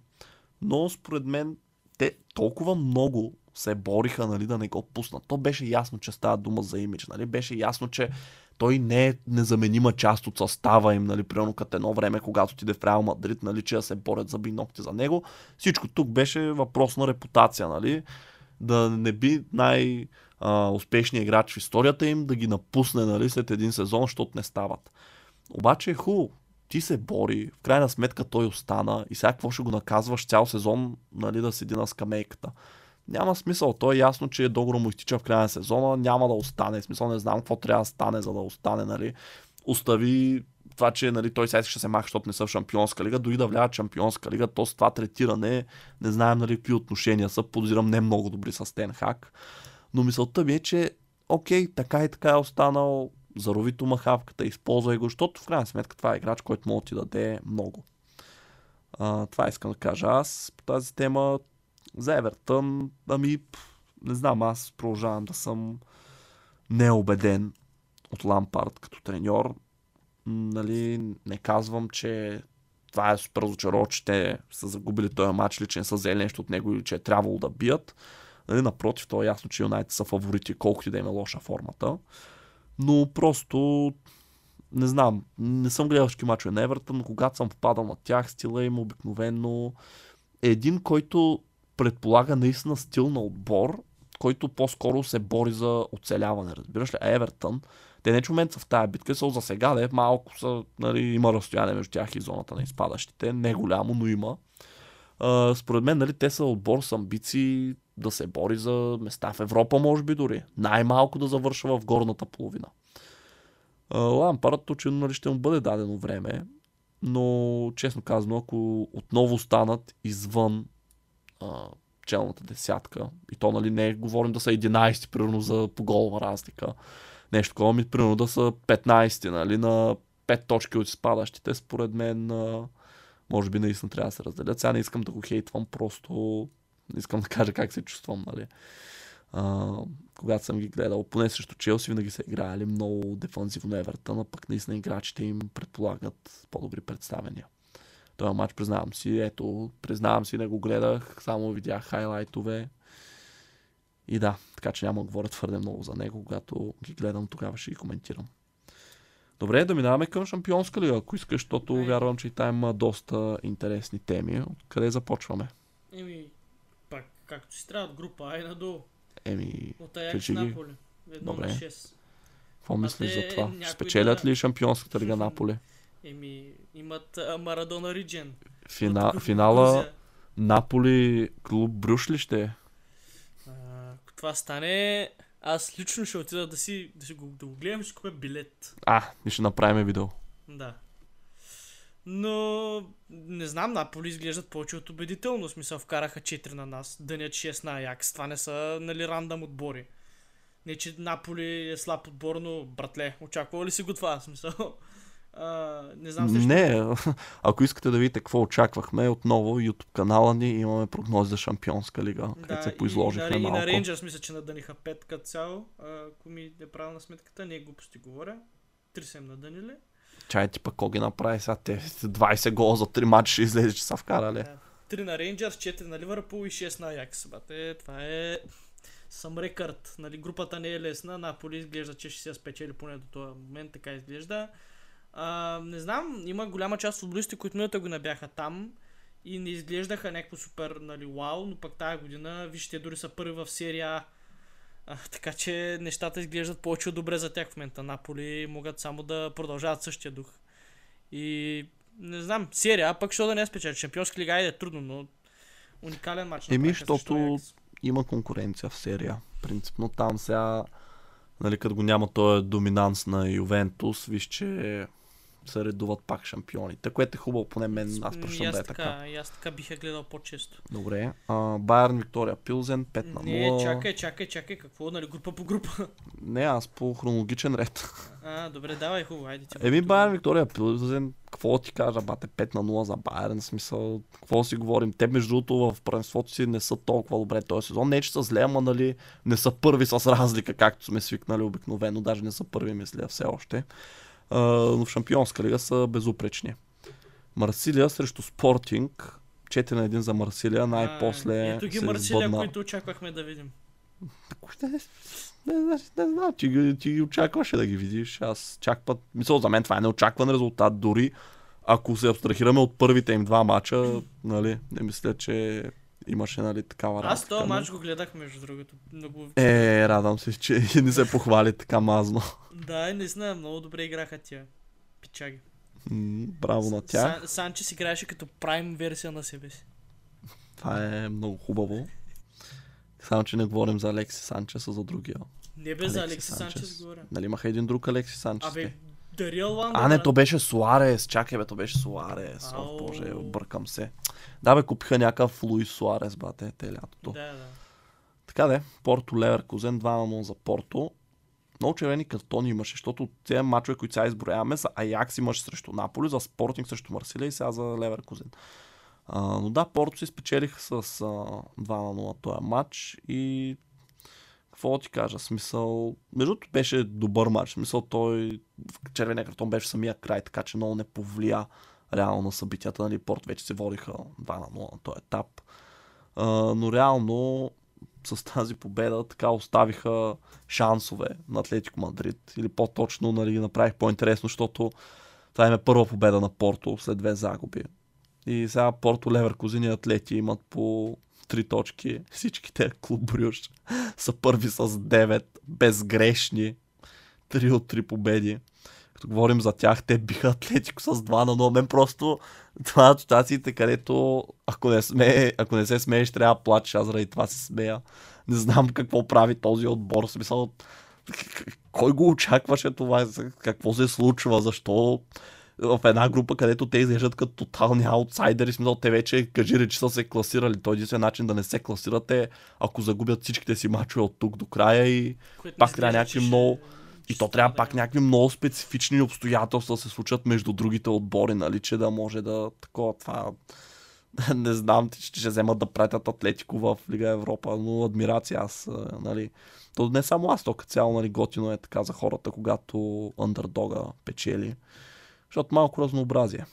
Но според мен те толкова много се бориха нали, да не го пуснат. То беше ясно, че става дума за имидж. Нали? Беше ясно, че той не е незаменима част от състава им, нали, примерно като едно време, когато отиде в Реал Мадрид, нали, че да се борят за ногти за него. Всичко тук беше въпрос на репутация, нали? Да не би най- а, успешният играч в историята им да ги напусне нали, след един сезон, защото не стават. Обаче е хубаво. Ти се бори, в крайна сметка той остана и сега какво ще го наказваш цял сезон нали, да седи на скамейката. Няма смисъл. То е ясно, че договор му изтича в края на сезона, няма да остане. В смисъл не знам какво трябва да стане, за да остане. Нали. Остави това, че нали, той сега ще се маха, защото не са в Шампионска лига, дори да влязат в Шампионска лига, то с това третиране, не знаем нали, какви отношения са, подозирам не много добри с Тенхак. Но мисълта ми е, че окей, така и така е останал, зарови махавката, използвай го, защото в крайна сметка това е играч, който може да ти даде много. А, това искам да кажа аз по тази тема. За Евертън, ами, не знам, аз продължавам да съм неубеден от Лампард като треньор. Нали, не казвам, че това е супер разочаровано, че те са загубили този матч или че не са взели нещо от него или че е трябвало да бият. Нали, напротив, то е ясно, че Юнайтед са фаворити, колкото и да има лоша формата. Но просто не знам, не съм гледал всички мачове на Евертън, но когато съм попадал на тях, стила им обикновено е един, който предполага наистина стил на отбор, който по-скоро се бори за оцеляване, разбираш ли? А Евертън, те не че момент са в тази битка, са за сега, да е малко са, нали, има разстояние между тях и зоната на изпадащите, не голямо, но има. Според мен, нали, те са отбор с амбиции да се бори за места в Европа, може би дори. Най-малко да завършва в горната половина. Лампард очевидно нали, ще му бъде дадено време, но честно казано, ако отново станат извън а, челната десятка, и то нали не говорим да са 11 примерно за поголова разлика, нещо такова, ми примерно да са 15 нали, на 5 точки от изпадащите, според мен а, може би наистина трябва да се разделят. Сега не искам да го хейтвам, просто искам да кажа как се чувствам. Нали а, когато съм ги гледал, поне срещу Челси, винаги са играли много дефанзивно Евертън, а пък наистина играчите им предполагат по-добри представения. Този матч признавам си, ето, признавам си, не го гледах, само видях хайлайтове. И да, така че няма да говоря твърде много за него, когато ги гледам, тогава ще ги коментирам. Добре, да минаваме към Шампионска лига, ако искаш, защото вярвам, че и там има доста интересни теми. Откъде започваме? Еми, пак, както си трябва от група, ай надолу. Еми, От Аякс Наполи. Едно Добре. на 6. какво мислиш те за това? някой Спечелят да- ли Шампионската лига Наполи? Еми, имат а, Марадона Риджен. Фина, От финала Грузия. Наполи клуб Брюш ли ще е? А, ако това стане, аз лично ще отида да си, да си го, да го гледам, ще си купя билет. А, и ще направим видео. Да. Но не знам, Наполи изглеждат повече от убедително. В смисъл, вкараха 4 на нас, дънят 6 на Аякс. Това не са, нали, рандъм отбори. Не, че Наполи е слаб отбор, но, братле, очаквал ли си го това? Смисъл, а, не знам също. Не, ако искате да видите какво очаквахме, отново YouTube канала ни имаме прогнози за Шампионска лига, където се поизложихме и, на, и малко. на Рейнджърс мисля, че надъниха 5 като цяло, ако ми е правилна сметката, не е глупости говоря. Три са им надънили. Чай ти пък какво ги направи сега? Те 20 гола за 3 мача ще излезе, че са вкарали. Да. 3 на Рейнджърс, 4 на Ливърпул и 6 на Аякс. Бате, това е сам рекърд. Нали, групата не е лесна. Наполи изглежда, че ще се спечели поне до този момент. Така изглежда. А, не знам, има голяма част от футболисти, които миналата година бяха там и не изглеждаха някакво супер, нали, вау, но пък тази година, вижте, дори са първи в серия А. А, така че нещата изглеждат повече добре за тях в момента. Наполи могат само да продължават същия дух. И не знам, серия, а пък що да не спечели. Шампионска лига е трудно, но уникален матч. Еми, защото има конкуренция в серия. Принципно там сега, нали, като го няма този доминанс на Ювентус, виж, че се редуват пак шампионите, което е хубаво, поне мен, аз М, и пръщам аз да е така, така. И аз така бих я гледал по-често. Добре. А, Байерн Виктория Пилзен 5 на 0. Не, чакай, чакай, чакай, какво, нали, група по група. Не, аз по хронологичен ред. А, добре, давай, хубаво, айде ти. Еми Байерн Виктория Пилзен, какво ти кажа, бате, 5 на 0 за Байерн, смисъл, какво си говорим. Те между другото в първенството си не са толкова добре този сезон. Не, че са зле, ама нали, не са първи с разлика, както сме свикнали обикновено, даже не са първи, мисля, все още. А, но в Шампионска лига са безупречни. Марсилия срещу Спортинг, 4 на 1 за Марсилия, най-после А, Ето ги Марсилия, избъдна. които очаквахме да видим. Не, не, не, не знам, ти, ги- ти ги очакваше да ги видиш. Аз чак път, мисъл, за мен това е неочакван резултат, дори ако се абстрахираме от първите им два мача, нали, не мисля, че имаше нали, такава Аз разлика. този матч го гледах, между другото. Много... Е, радвам се, че не се похвали така мазно. Да, наистина, много добре играха тия пичаги. М, Браво на тях. Сан, Санчес играеше като прайм версия на себе си. Това е много хубаво. Само, че не говорим за Алекси Санчес, а за другия. Не бе за Алекси Алекси Санчес. Санчес говоря. Нали имаха един друг Алекси Санчес? Абе, Дарил Ланда. А, не, то беше Суарес. Чакай, бе, то беше Суарес. О, боже, бъркам се. Да, бе, купиха някакъв Луис Суарес, бате, те лятото. Да, да. Така де, Порто Леверкузен 2 на 0 за Порто. Много червени картони имаше, защото тези мачове, които сега изброяваме, за Аякс имаше срещу Наполи, за Спортинг срещу Марсилия и сега за Леверкузен. А, но да, Порто си спечелиха с а, 2 на 0 този матч и какво ти кажа, смисъл, между другото беше добър матч, смисъл той червения картон беше самия край, така че много не повлия реално на събитията, нали, Порт вече се водиха 2 на 0 на този етап. А, но реално с тази победа така оставиха шансове на Атлетико Мадрид. Или по-точно нали, ги направих по-интересно, защото това е първа победа на Порто след две загуби. И сега Порто, Леверкузин и Атлети имат по три точки. Всички те клуб Брюш са първи с 9, безгрешни. Три от три победи. Като говорим за тях, те биха Атлетико с 2 на 0. Мен просто това са ситуациите, където ако не, сме, ако не се смееш, трябва да плачеш. Аз заради това се смея. Не знам какво прави този отбор. В смисъл, кой го очакваше това? Какво се случва? Защо в една група, където те изглеждат като тотални аутсайдери, смисъл, те вече кажи речи са се класирали. Той единствен начин да не се класират е, ако загубят всичките си мачове от тук до края и Което Пак трябва някакви че ще- много- и то трябва пак някакви много специфични обстоятелства да се случат между другите отбори, нали, че да може да такова това. Не знам, че ще вземат да пратят Атлетико в Лига Европа, но адмирация аз, нали. То не само аз, то като цяло, нали, готино е така за хората, когато андердога печели. Защото малко разнообразие.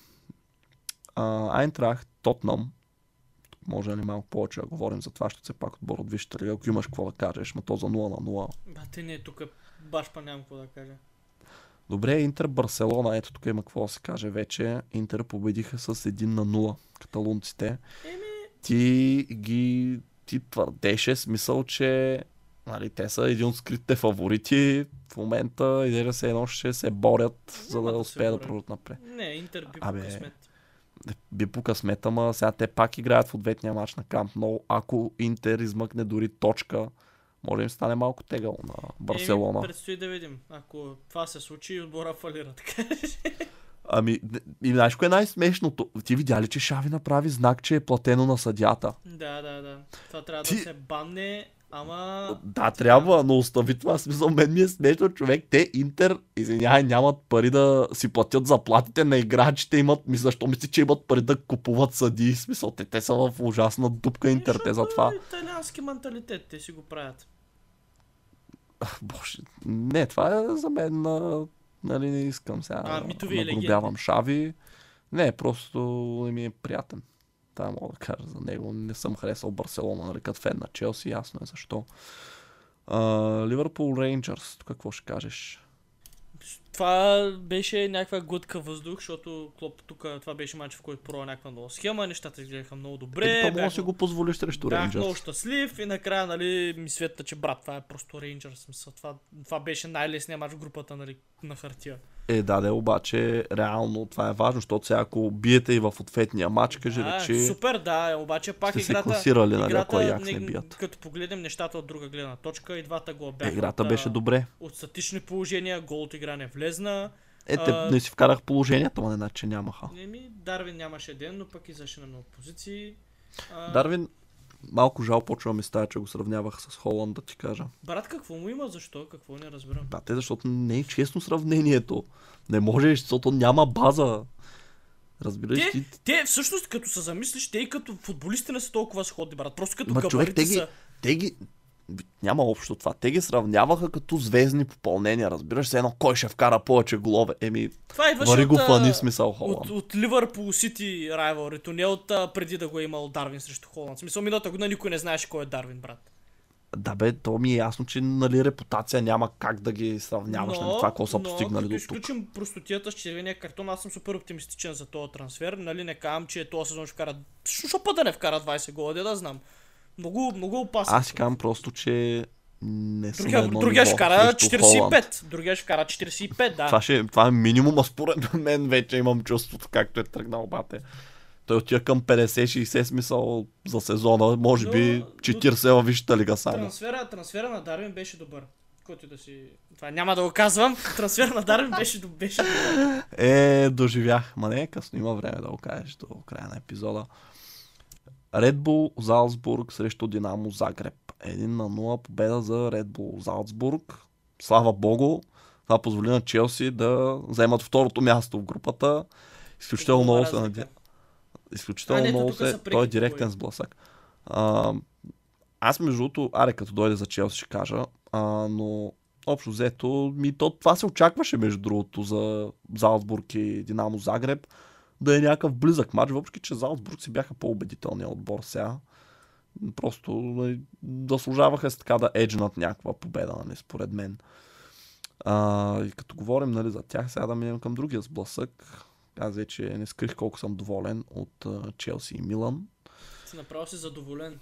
А, Айнтрах, Тотнам, може ли малко повече да говорим за това, ще се пак отбор от Висшата лига, ако имаш какво да кажеш, ма то за 0 на 0 Бате, не, тук баш па нямам какво да кажа. Добре, Интер Барселона, ето тук има какво да се каже вече. Интер победиха с 1 на 0 каталунците. Еми, Ти ги ти твърдеше смисъл, че нали, те са един от скритите фаворити. В момента идея се едно ще се борят, за да да успеят да продължат напред. не, Интер би Абе, късмет. Би по късмет, ама сега те пак играят в ответния матч на Камп Но Ако Интер измъкне дори точка, може да им стане малко тегъл на Барселона. Еми, предстои да видим. Ако това се случи, отбора фалира, така. Ами, и знаеш кое е най-смешното? Ти видя ли, че Шави направи знак, че е платено на съдята? да, да, да. Това трябва Ти- да се банне, ама... Да, трябва, но остави това. Смисъл, мен ми е смешно, човек. Те, Интер, извинявай, нямат пари да си платят заплатите на играчите, имат, ми защо мисли, че имат пари да купуват съди? Смисъл, те, те са в ужасна дупка Интер, те за това. Е Италиански менталитет, те си го правят. Боже, не, това е за мен, нали, не искам сега А, митови нагрубявам Шави. Не, просто ми е приятен. Това мога да кажа за него. Не съм харесал Барселона, нали, като фен на Челси, ясно е защо. Ливърпул Рейнджърс, какво ще кажеш? Това беше някаква глътка въздух, защото Клоп тук, това беше матч, в който пробва някаква нова схема, нещата изгледаха много добре. Е, да бях си го позволиш срещу Бях Рейнджърс. много щастлив и накрая, нали, ми светна, че брат, това е просто Рейнджърс. Смисъл, това, това беше най-лесният матч в групата, нали, на хартия. Е, да, да, обаче реално това е важно, защото сега ако биете и в ответния матч, кажи Да, речи, супер, да, обаче пак сте се играта... класирали, нали, ако Аякс не не- бият. Като погледнем нещата от друга гледна точка, и двата гола Е, бяха играта от, беше добре. от статични положения, гол от игра не влезна. Е, те а- не си вкарах положението, но не значи, нямаха. Еми, Дарвин нямаше ден, но пък изаше на много позиции. А, Дарвин, малко жал почва ми става, че го сравнявах с Холанд, да ти кажа. Брат, какво му има? Защо? Какво не разбирам? Да, те, защото не е честно сравнението. Не можеш, защото няма база. Разбираш Те, ти? те всъщност, като се замислиш, те и като футболисти не са толкова сходни, брат. Просто като Ма човек, те ги, са... те ги... Няма общо това. Те ги сравняваха като звездни попълнения, разбираш се едно кой ще вкара повече голове. Еми, Това идваше вари го от, фани смисъл от, Холанд. от Ливърпул Сити райвалрито, не от а, преди да го е имал Дарвин срещу Холанд. Смисъл, миналата година никой не знаеше кой е Дарвин, брат. Да бе, то ми е ясно, че нали, репутация няма как да ги сравняваш, нали, това, какво са но, постигнали до тук. изключим простотията с червения картон, аз съм супер оптимистичен за този трансфер. Нали, не казвам, че този сезон ще вкара... Що път да не вкара 20 гола, да знам. Много, много опасно. Аз си казвам просто, че не съм Другия, едно другия ще вкара срещу Холанд. 45. Другия ще вкара 45, да. Това, ще, това е минимум, а според мен вече имам чувството, както е тръгнал бате. Той отива към 50-60 смисъл за сезона, може Но- би но- 40 във висшата лига само. Трансфера, трансфера на Дарвин беше добър. Който да си... Това няма да го казвам. Трансфер на Дарвин беше, беше добър. Е, доживях. Ма не е късно, има време да го кажеш до края на епизода. Red Bull Залцбург срещу Динамо Загреб. 1 на 0 победа за Red Bull Залцбург. Слава Богу, това позволи на Челси да вземат второто място в групата. Изключително много се разлика. надя... Изключително А, не, то много се... Той е директен двои. сблъсък. А, аз между другото, аре като дойде за Челси ще кажа, а, но общо взето, ми, то, това се очакваше между другото за Залцбург и Динамо Загреб да е някакъв близък матч, въпреки че Залцбург си бяха по-убедителният отбор сега. Просто нали, заслужаваха се така да еджнат някаква победа, нали, според мен. А, и като говорим нали, за тях, сега да минем към другия сблъсък. Аз вече не скрих колко съм доволен от а, Челси и Милан. Си направо си задоволен.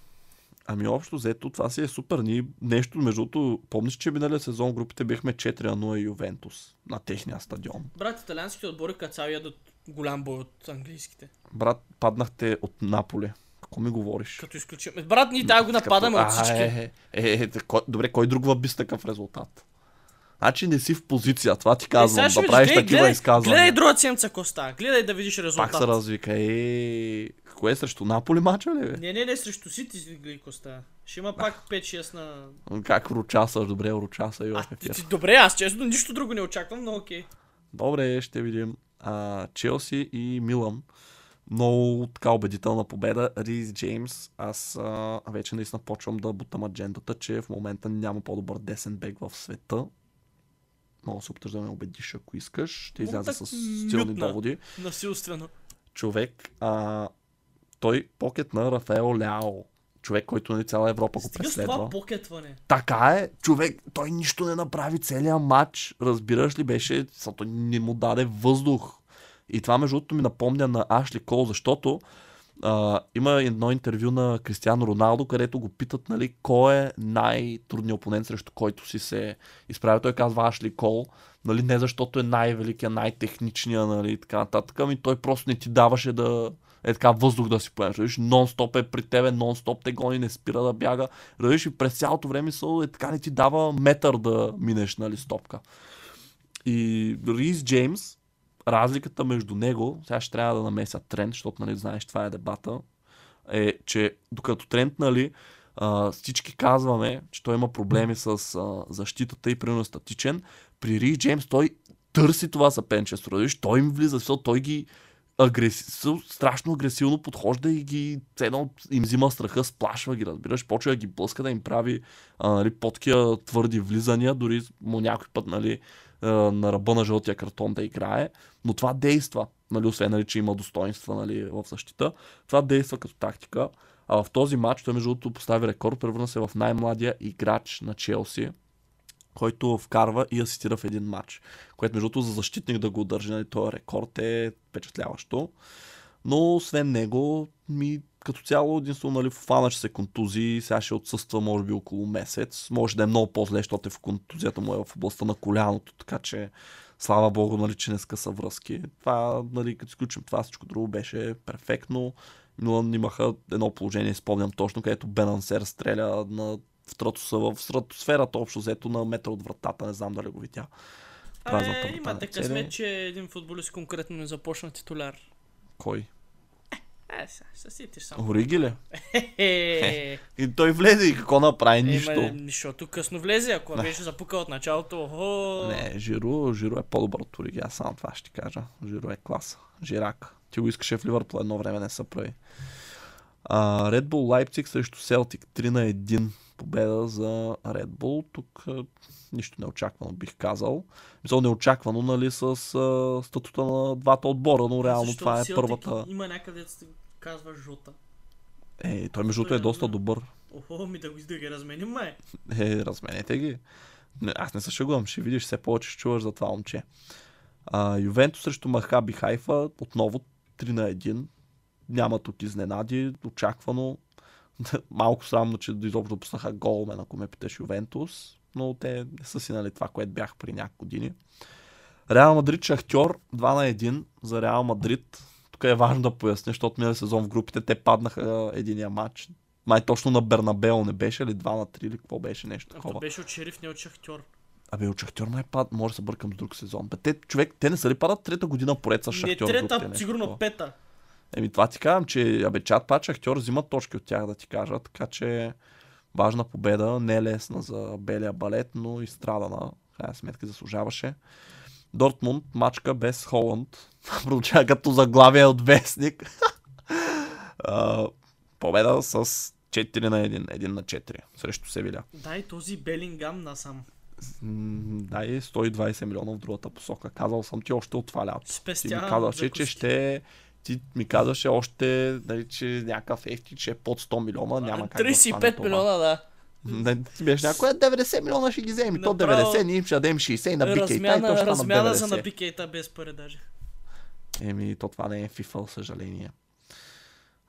Ами общо взето, това си е супер. Ние нещо, между другото, помниш, че миналия сезон групите бяхме 4 на 0 Ювентус на техния стадион. Брат, италианските отбори като цяло ядат голям бой от английските. Брат, паднахте от Наполе. Какво ми говориш? Като изключим. Е, Брат, ние тази го нападаме Като- от всички. А, Е, е, е, е, кой, добре, кой друг въби с такъв резултат? Значи не си в позиция, това ти Е, казвам, ще да правиш гледай, такива гледай, изказвания. Гледай друга седмица Коста. Гледай да видиш резултат. Пак се развика. Е, кое е срещу Наполи мача ли бе? Не, не, не, срещу Сити си гледай Коста. Ще има пак 5-6 на... Как ручаса, добре, ручаса и ти, добре, аз честно нищо друго не очаквам, но окей. Добре, ще видим. А, Челси и Милан. Много така убедителна победа. Рис Джеймс. Аз а, вече наистина почвам да бутам аджендата, че в момента няма по-добър десен бек в света. Мога да се опиташ да ме убедиш, ако искаш. Ще изляза с силни мютна. доводи. Насилствено. Човек, а, той покет на Рафаел Ляо. Човек, който нали, цяла Европа го Стига с преследва. това покетване. Така е, човек, той нищо не направи целият матч. Разбираш ли, беше, защото не му даде въздух. И това, между другото, ми напомня на Ашли Кол, защото а, има едно интервю на Кристиано Роналдо, където го питат, нали, кой е най-трудният опонент, срещу който си се изправя. Той казва Ашли Кол, нали, не защото е най-великия, най-техничния, нали, така нататък, ами той просто не ти даваше да е така въздух да си поемеш. Виж, нон-стоп е при тебе, нон-стоп те гони, не спира да бяга. Радиш и през цялото време са, е така не ти дава метър да минеш, нали, стопка. И Рис Джеймс, разликата между него, сега ще трябва да намеся тренд, защото, нали, знаеш, това е дебата, е, че докато тренд, нали, а, всички казваме, че той има проблеми с а, защитата и примерно статичен, при Рис Джеймс той търси това съпенчество. Той им влиза, защото той ги агреси... страшно агресивно подхожда и ги цено им взима страха, сплашва ги, разбираш, почва да ги блъска, да им прави а, нали, по-такива твърди влизания, дори му някой път нали, на ръба на жълтия картон да играе, но това действа, нали, освен нали, че има достоинства нали, в защита, това действа като тактика. А в този матч той между другото постави рекорд, превърна се в най-младия играч на Челси, който вкарва и асистира в един матч. Което между другото за защитник да го държи, нали, този рекорд е впечатляващо. Но освен него, ми като цяло единствено нали, фана, че се контузи, сега ще отсъства може би около месец. Може да е много по-зле, защото е в контузията му е в областта на коляното, така че слава богу, нали, че не скъса връзки. Това, нали, като изключим това, всичко друго беше перфектно. Милан имаха едно положение, спомням точно, където Бенансер стреля на в, стратоса, в стратосферата общо взето на метър от вратата, не знам дали го видя. Празната врата имате късмет, че един футболист конкретно не започна титуляр. Кой? Е, се сетиш само. Ориги ли? Е, И той влезе и какво направи? Нищо. Ема, защото късно влезе, ако беше запукал от началото, охо. Не, Жиро, Жиро е по-добър от Ориги, аз само това ще ти кажа. Жиро е класа. Жирак. Ти го искаше в Ливърпул едно време, не се прави. А, Red Bull Leipzig срещу Celtic 3 на 1 победа за Red Bull. Тук нищо неочаквано бих казал. Мисъл неочаквано, нали, с статута на двата отбора, но реално Защо това е първата. Има някъде да се казва Жота. Е, той между другото е е доста добър. Охо, ми да го да ги разменим, май. Е, разменете ги. Аз не се шегувам, ще видиш все повече, ще чуваш за това момче. А, Ювенто срещу Махаби Хайфа, отново 3 на 1. Няма тук изненади, очаквано. Малко срамно, че изобщо пуснаха гол, мен, ако ме питаш Ювентус, но те не са си нали, това, което бях при няколко години. Реал Мадрид Шахтьор 2 на 1 за Реал Мадрид. Тук е важно да поясня, защото миналия сезон в групите те паднаха единия матч. Май точно на Бернабел не беше ли 2 на 3 или какво беше нещо Ако такова. беше от шериф, не от шахтьор. Абе, от Шахтьор май пад, може да се бъркам с друг сезон. Бе, те, човек, те не са ли падат трета година поред с Не Шахтьор? трета, те нещо сигурно пета. Еми това ти казвам, че абе, чат пат Шахтьор взимат точки от тях да ти кажа, така че важна победа, не лесна за белия балет, но и страдана, крайна сметка заслужаваше. Дортмунд, мачка без Холанд, прозвучава като заглавие от вестник. Победа с 4 на 1, 1 на 4 срещу Севиля. Дай този Белингам насам. Дай 120 милиона в другата посока. Казал съм ти още от това лято. Ти ми казваше, че закуски. ще... Ти ми казваше още, дали, че някакъв ефти, че е под 100 милиона, няма как да стане 35 това. милиона, да. Не, ти беше някой 90 милиона ще ги вземи. То Направо 90, ние ще дадем 60 и на бикейта и то Размяна, ще размяна за стана 90. набикейта без пари даже. Еми, то това не е FIFA, за съжаление.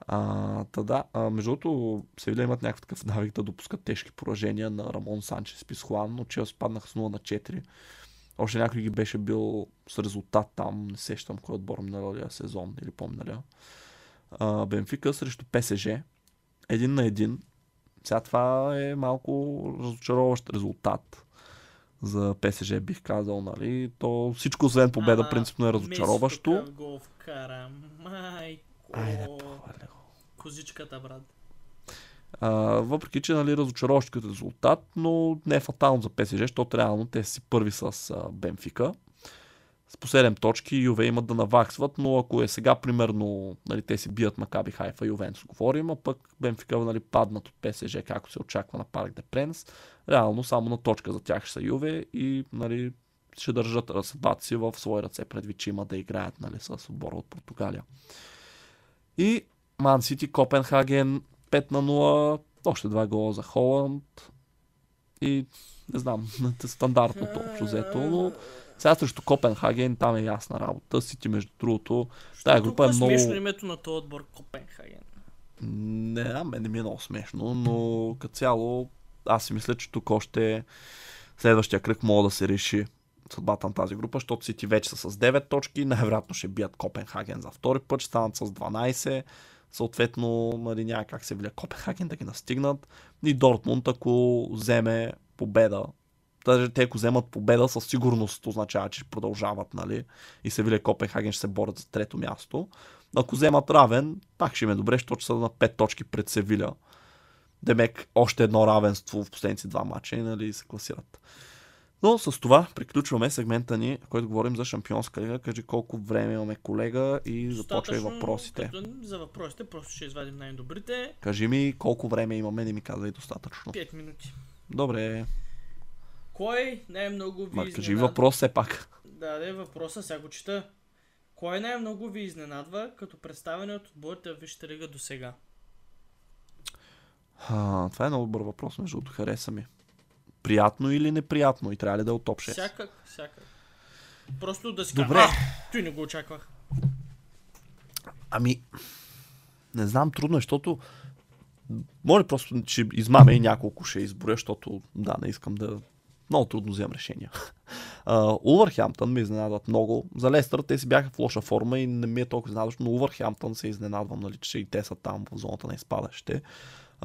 А, та да, а, между другото, Севиля имат някакъв такъв навик да допускат тежки поражения на Рамон Санчес Писхуан, но Челси паднаха с 0 на 4. Още някой ги беше бил с резултат там, не сещам кой отбор миналия сезон или по-миналия. А, Бенфика срещу ПСЖ. Един на един. Сега това е малко разочароващ резултат за ПСЖ, бих казал, нали? То всичко освен победа принципно е разочароващо. Гол вкара. Майко. Айде. Козичката, брат. А, въпреки, че нали, разочароващ като резултат, но не е фатално за ПСЖ, защото реално те си първи с а, Бенфика. С по 7 точки Юве имат да наваксват, но ако е сега примерно нали, те си бият Макаби Хайфа и Ювентус говорим, а пък Бенфика нали, паднат от ПСЖ, както се очаква на Парк де Пренс, реално само на точка за тях ще са Юве и нали, ще държат съдбата си в свои ръце, предвид, че има да играят нали, с отбора от Португалия. И Ман Сити, Копенхаген 5 на 0, още два гола за Холанд и не знам, стандартното общо взето, но сега срещу Копенхаген там е ясна работа. Сити, между другото, тая група е смешно много... името на този отбор Копенхаген. Не, а мен не ми е много смешно, но като цяло аз си мисля, че тук още следващия кръг мога да се реши съдбата на тази група, защото Сити вече са с 9 точки, най-вероятно ще бият Копенхаген за втори път, ще станат с 12, съответно нали, няма как се влия Копенхаген да ги настигнат и Дортмунд, ако вземе победа, даже те ако вземат победа, със сигурност означава, че продължават, нали, и се виле Копенхаген ще се борят за трето място. Ако вземат равен, пак ще им е добре, защото са на 5 точки пред Севиля. Демек още едно равенство в последните два мача и нали, се класират. Но с това приключваме сегмента ни, в който говорим за Шампионска лига. Кажи колко време имаме колега и започвай въпросите. За въпросите просто ще извадим най-добрите. Кажи ми колко време имаме, не ми казвай достатъчно. 5 минути. Добре, Кой най-много ви ма кажи изненадва? въпрос все пак. Да, да, въпроса, сега го чета. Кой най-много ви изненадва като представяне от отборите в Висшата лига до сега? Това е много добър въпрос, между другото, хареса ми. Приятно или неприятно и трябва ли да е от топ 6? Всякак, всякак. Просто да си Добре. кажа, той не го очаквах. Ами, не знам, трудно е, защото може просто, че измаме и няколко ще изборя, защото да, не искам да... Много трудно вземам решения. Uh, Улвърхемптън ме изненадват много. За Лестър те си бяха в лоша форма и не ми е толкова изненадващо, но Улвърхемптън се изненадвам, нали, че и те са там в зоната на изпадащите. Uh,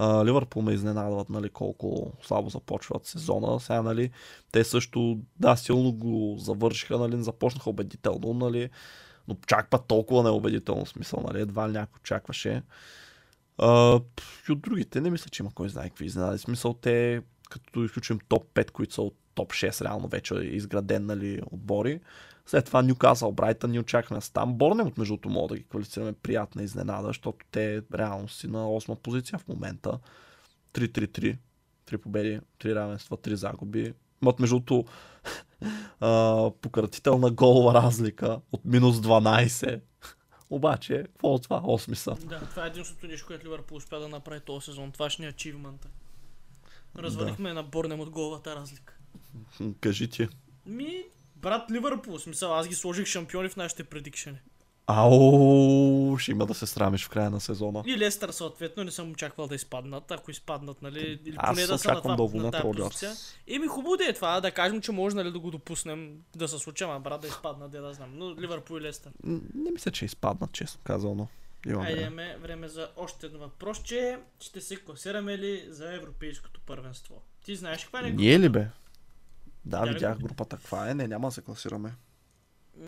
Ливърпул ме изненадват, нали, колко слабо започват сезона. Сега, нали, те също, да, силно го завършиха, нали, започнаха убедително, нали, но чак път толкова неубедително смисъл, нали, едва ли някой очакваше. А, и от другите не мисля, че има кой знае какви изненади. Смисъл те, като изключим топ 5, които са от топ 6, реално вече е изграден нали, отбори. След това Ньюкасъл, Брайтън ни очакваме с там. Борнемот, между другото, мога да ги квалифицираме приятна изненада, защото те реално си на 8 позиция в момента. 3-3-3. Три победи, три равенства, три загуби. Имат между другото пократителна голова разлика от минус 12. Обаче, какво от това? 8 са. Да, това е единственото нещо, което Ливърпул успя да направи този сезон. Това ще ни е ачивмента. Развалихме на Борнем от головата разлика. Кажи ти. Ми, брат Ливърпул, смисъл, аз ги сложих шампиони в нашите предикшени. Ау, ще има да се срамиш в края на сезона. И Лестър съответно не съм очаквал да изпаднат, ако изпаднат, нали, или поне да са на, това, да на тази позиция. Еми хубаво да е това, да кажем, че може нали, да го допуснем да се случи, ама брат да изпаднат, да, да знам. Но Ливърпул и Лестър. Не мисля, че изпаднат, честно казано. Има Айде време. имаме време за още едно въпрос, че ще се класираме ли за европейското първенство? Ти знаеш каква е Ние ли бе? Да, видях го? групата. Каква е? Не, няма да се класираме. М,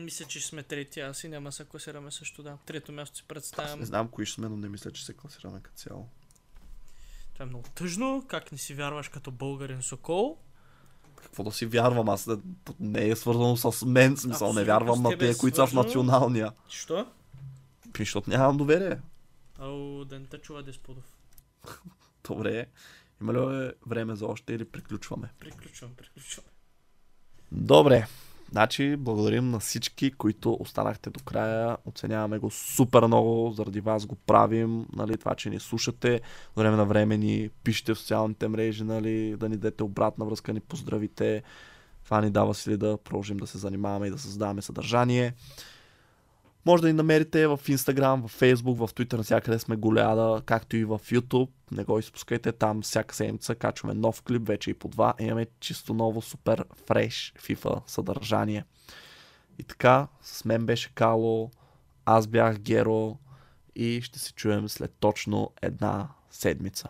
Мисля, че сме трети, аз и няма да се класираме също, да. Трето място си Аз представям. не знам кои ще сме, но не мисля, че се класираме като цяло. Това е много тъжно. Как не си вярваш като българин Сокол? Какво да си вярвам? Аз не- не е свързано с мен, смисъл. Не Абсолютно вярвам с на е тези, които са в националния. Що? Пи, Защото нямам доверие. Ау, да не те чува Десподов. Добре. Има ли е време за още или приключваме? Приключвам, приключвам. Добре. Значи, благодарим на всички, които останахте до края. Оценяваме го супер много. Заради вас го правим. Нали, това, че ни слушате. Време на време ни пишете в социалните мрежи, нали, да ни дадете обратна връзка, ни поздравите. Това ни дава сили да продължим да се занимаваме и да създаваме съдържание. Може да ни намерите в Instagram, в Facebook, в Twitter, навсякъде сме голяда, както и в YouTube. Не го изпускайте, там всяка седмица качваме нов клип, вече и по два. Имаме чисто ново, супер фреш FIFA съдържание. И така, с мен беше Кало, аз бях Геро и ще се чуем след точно една седмица.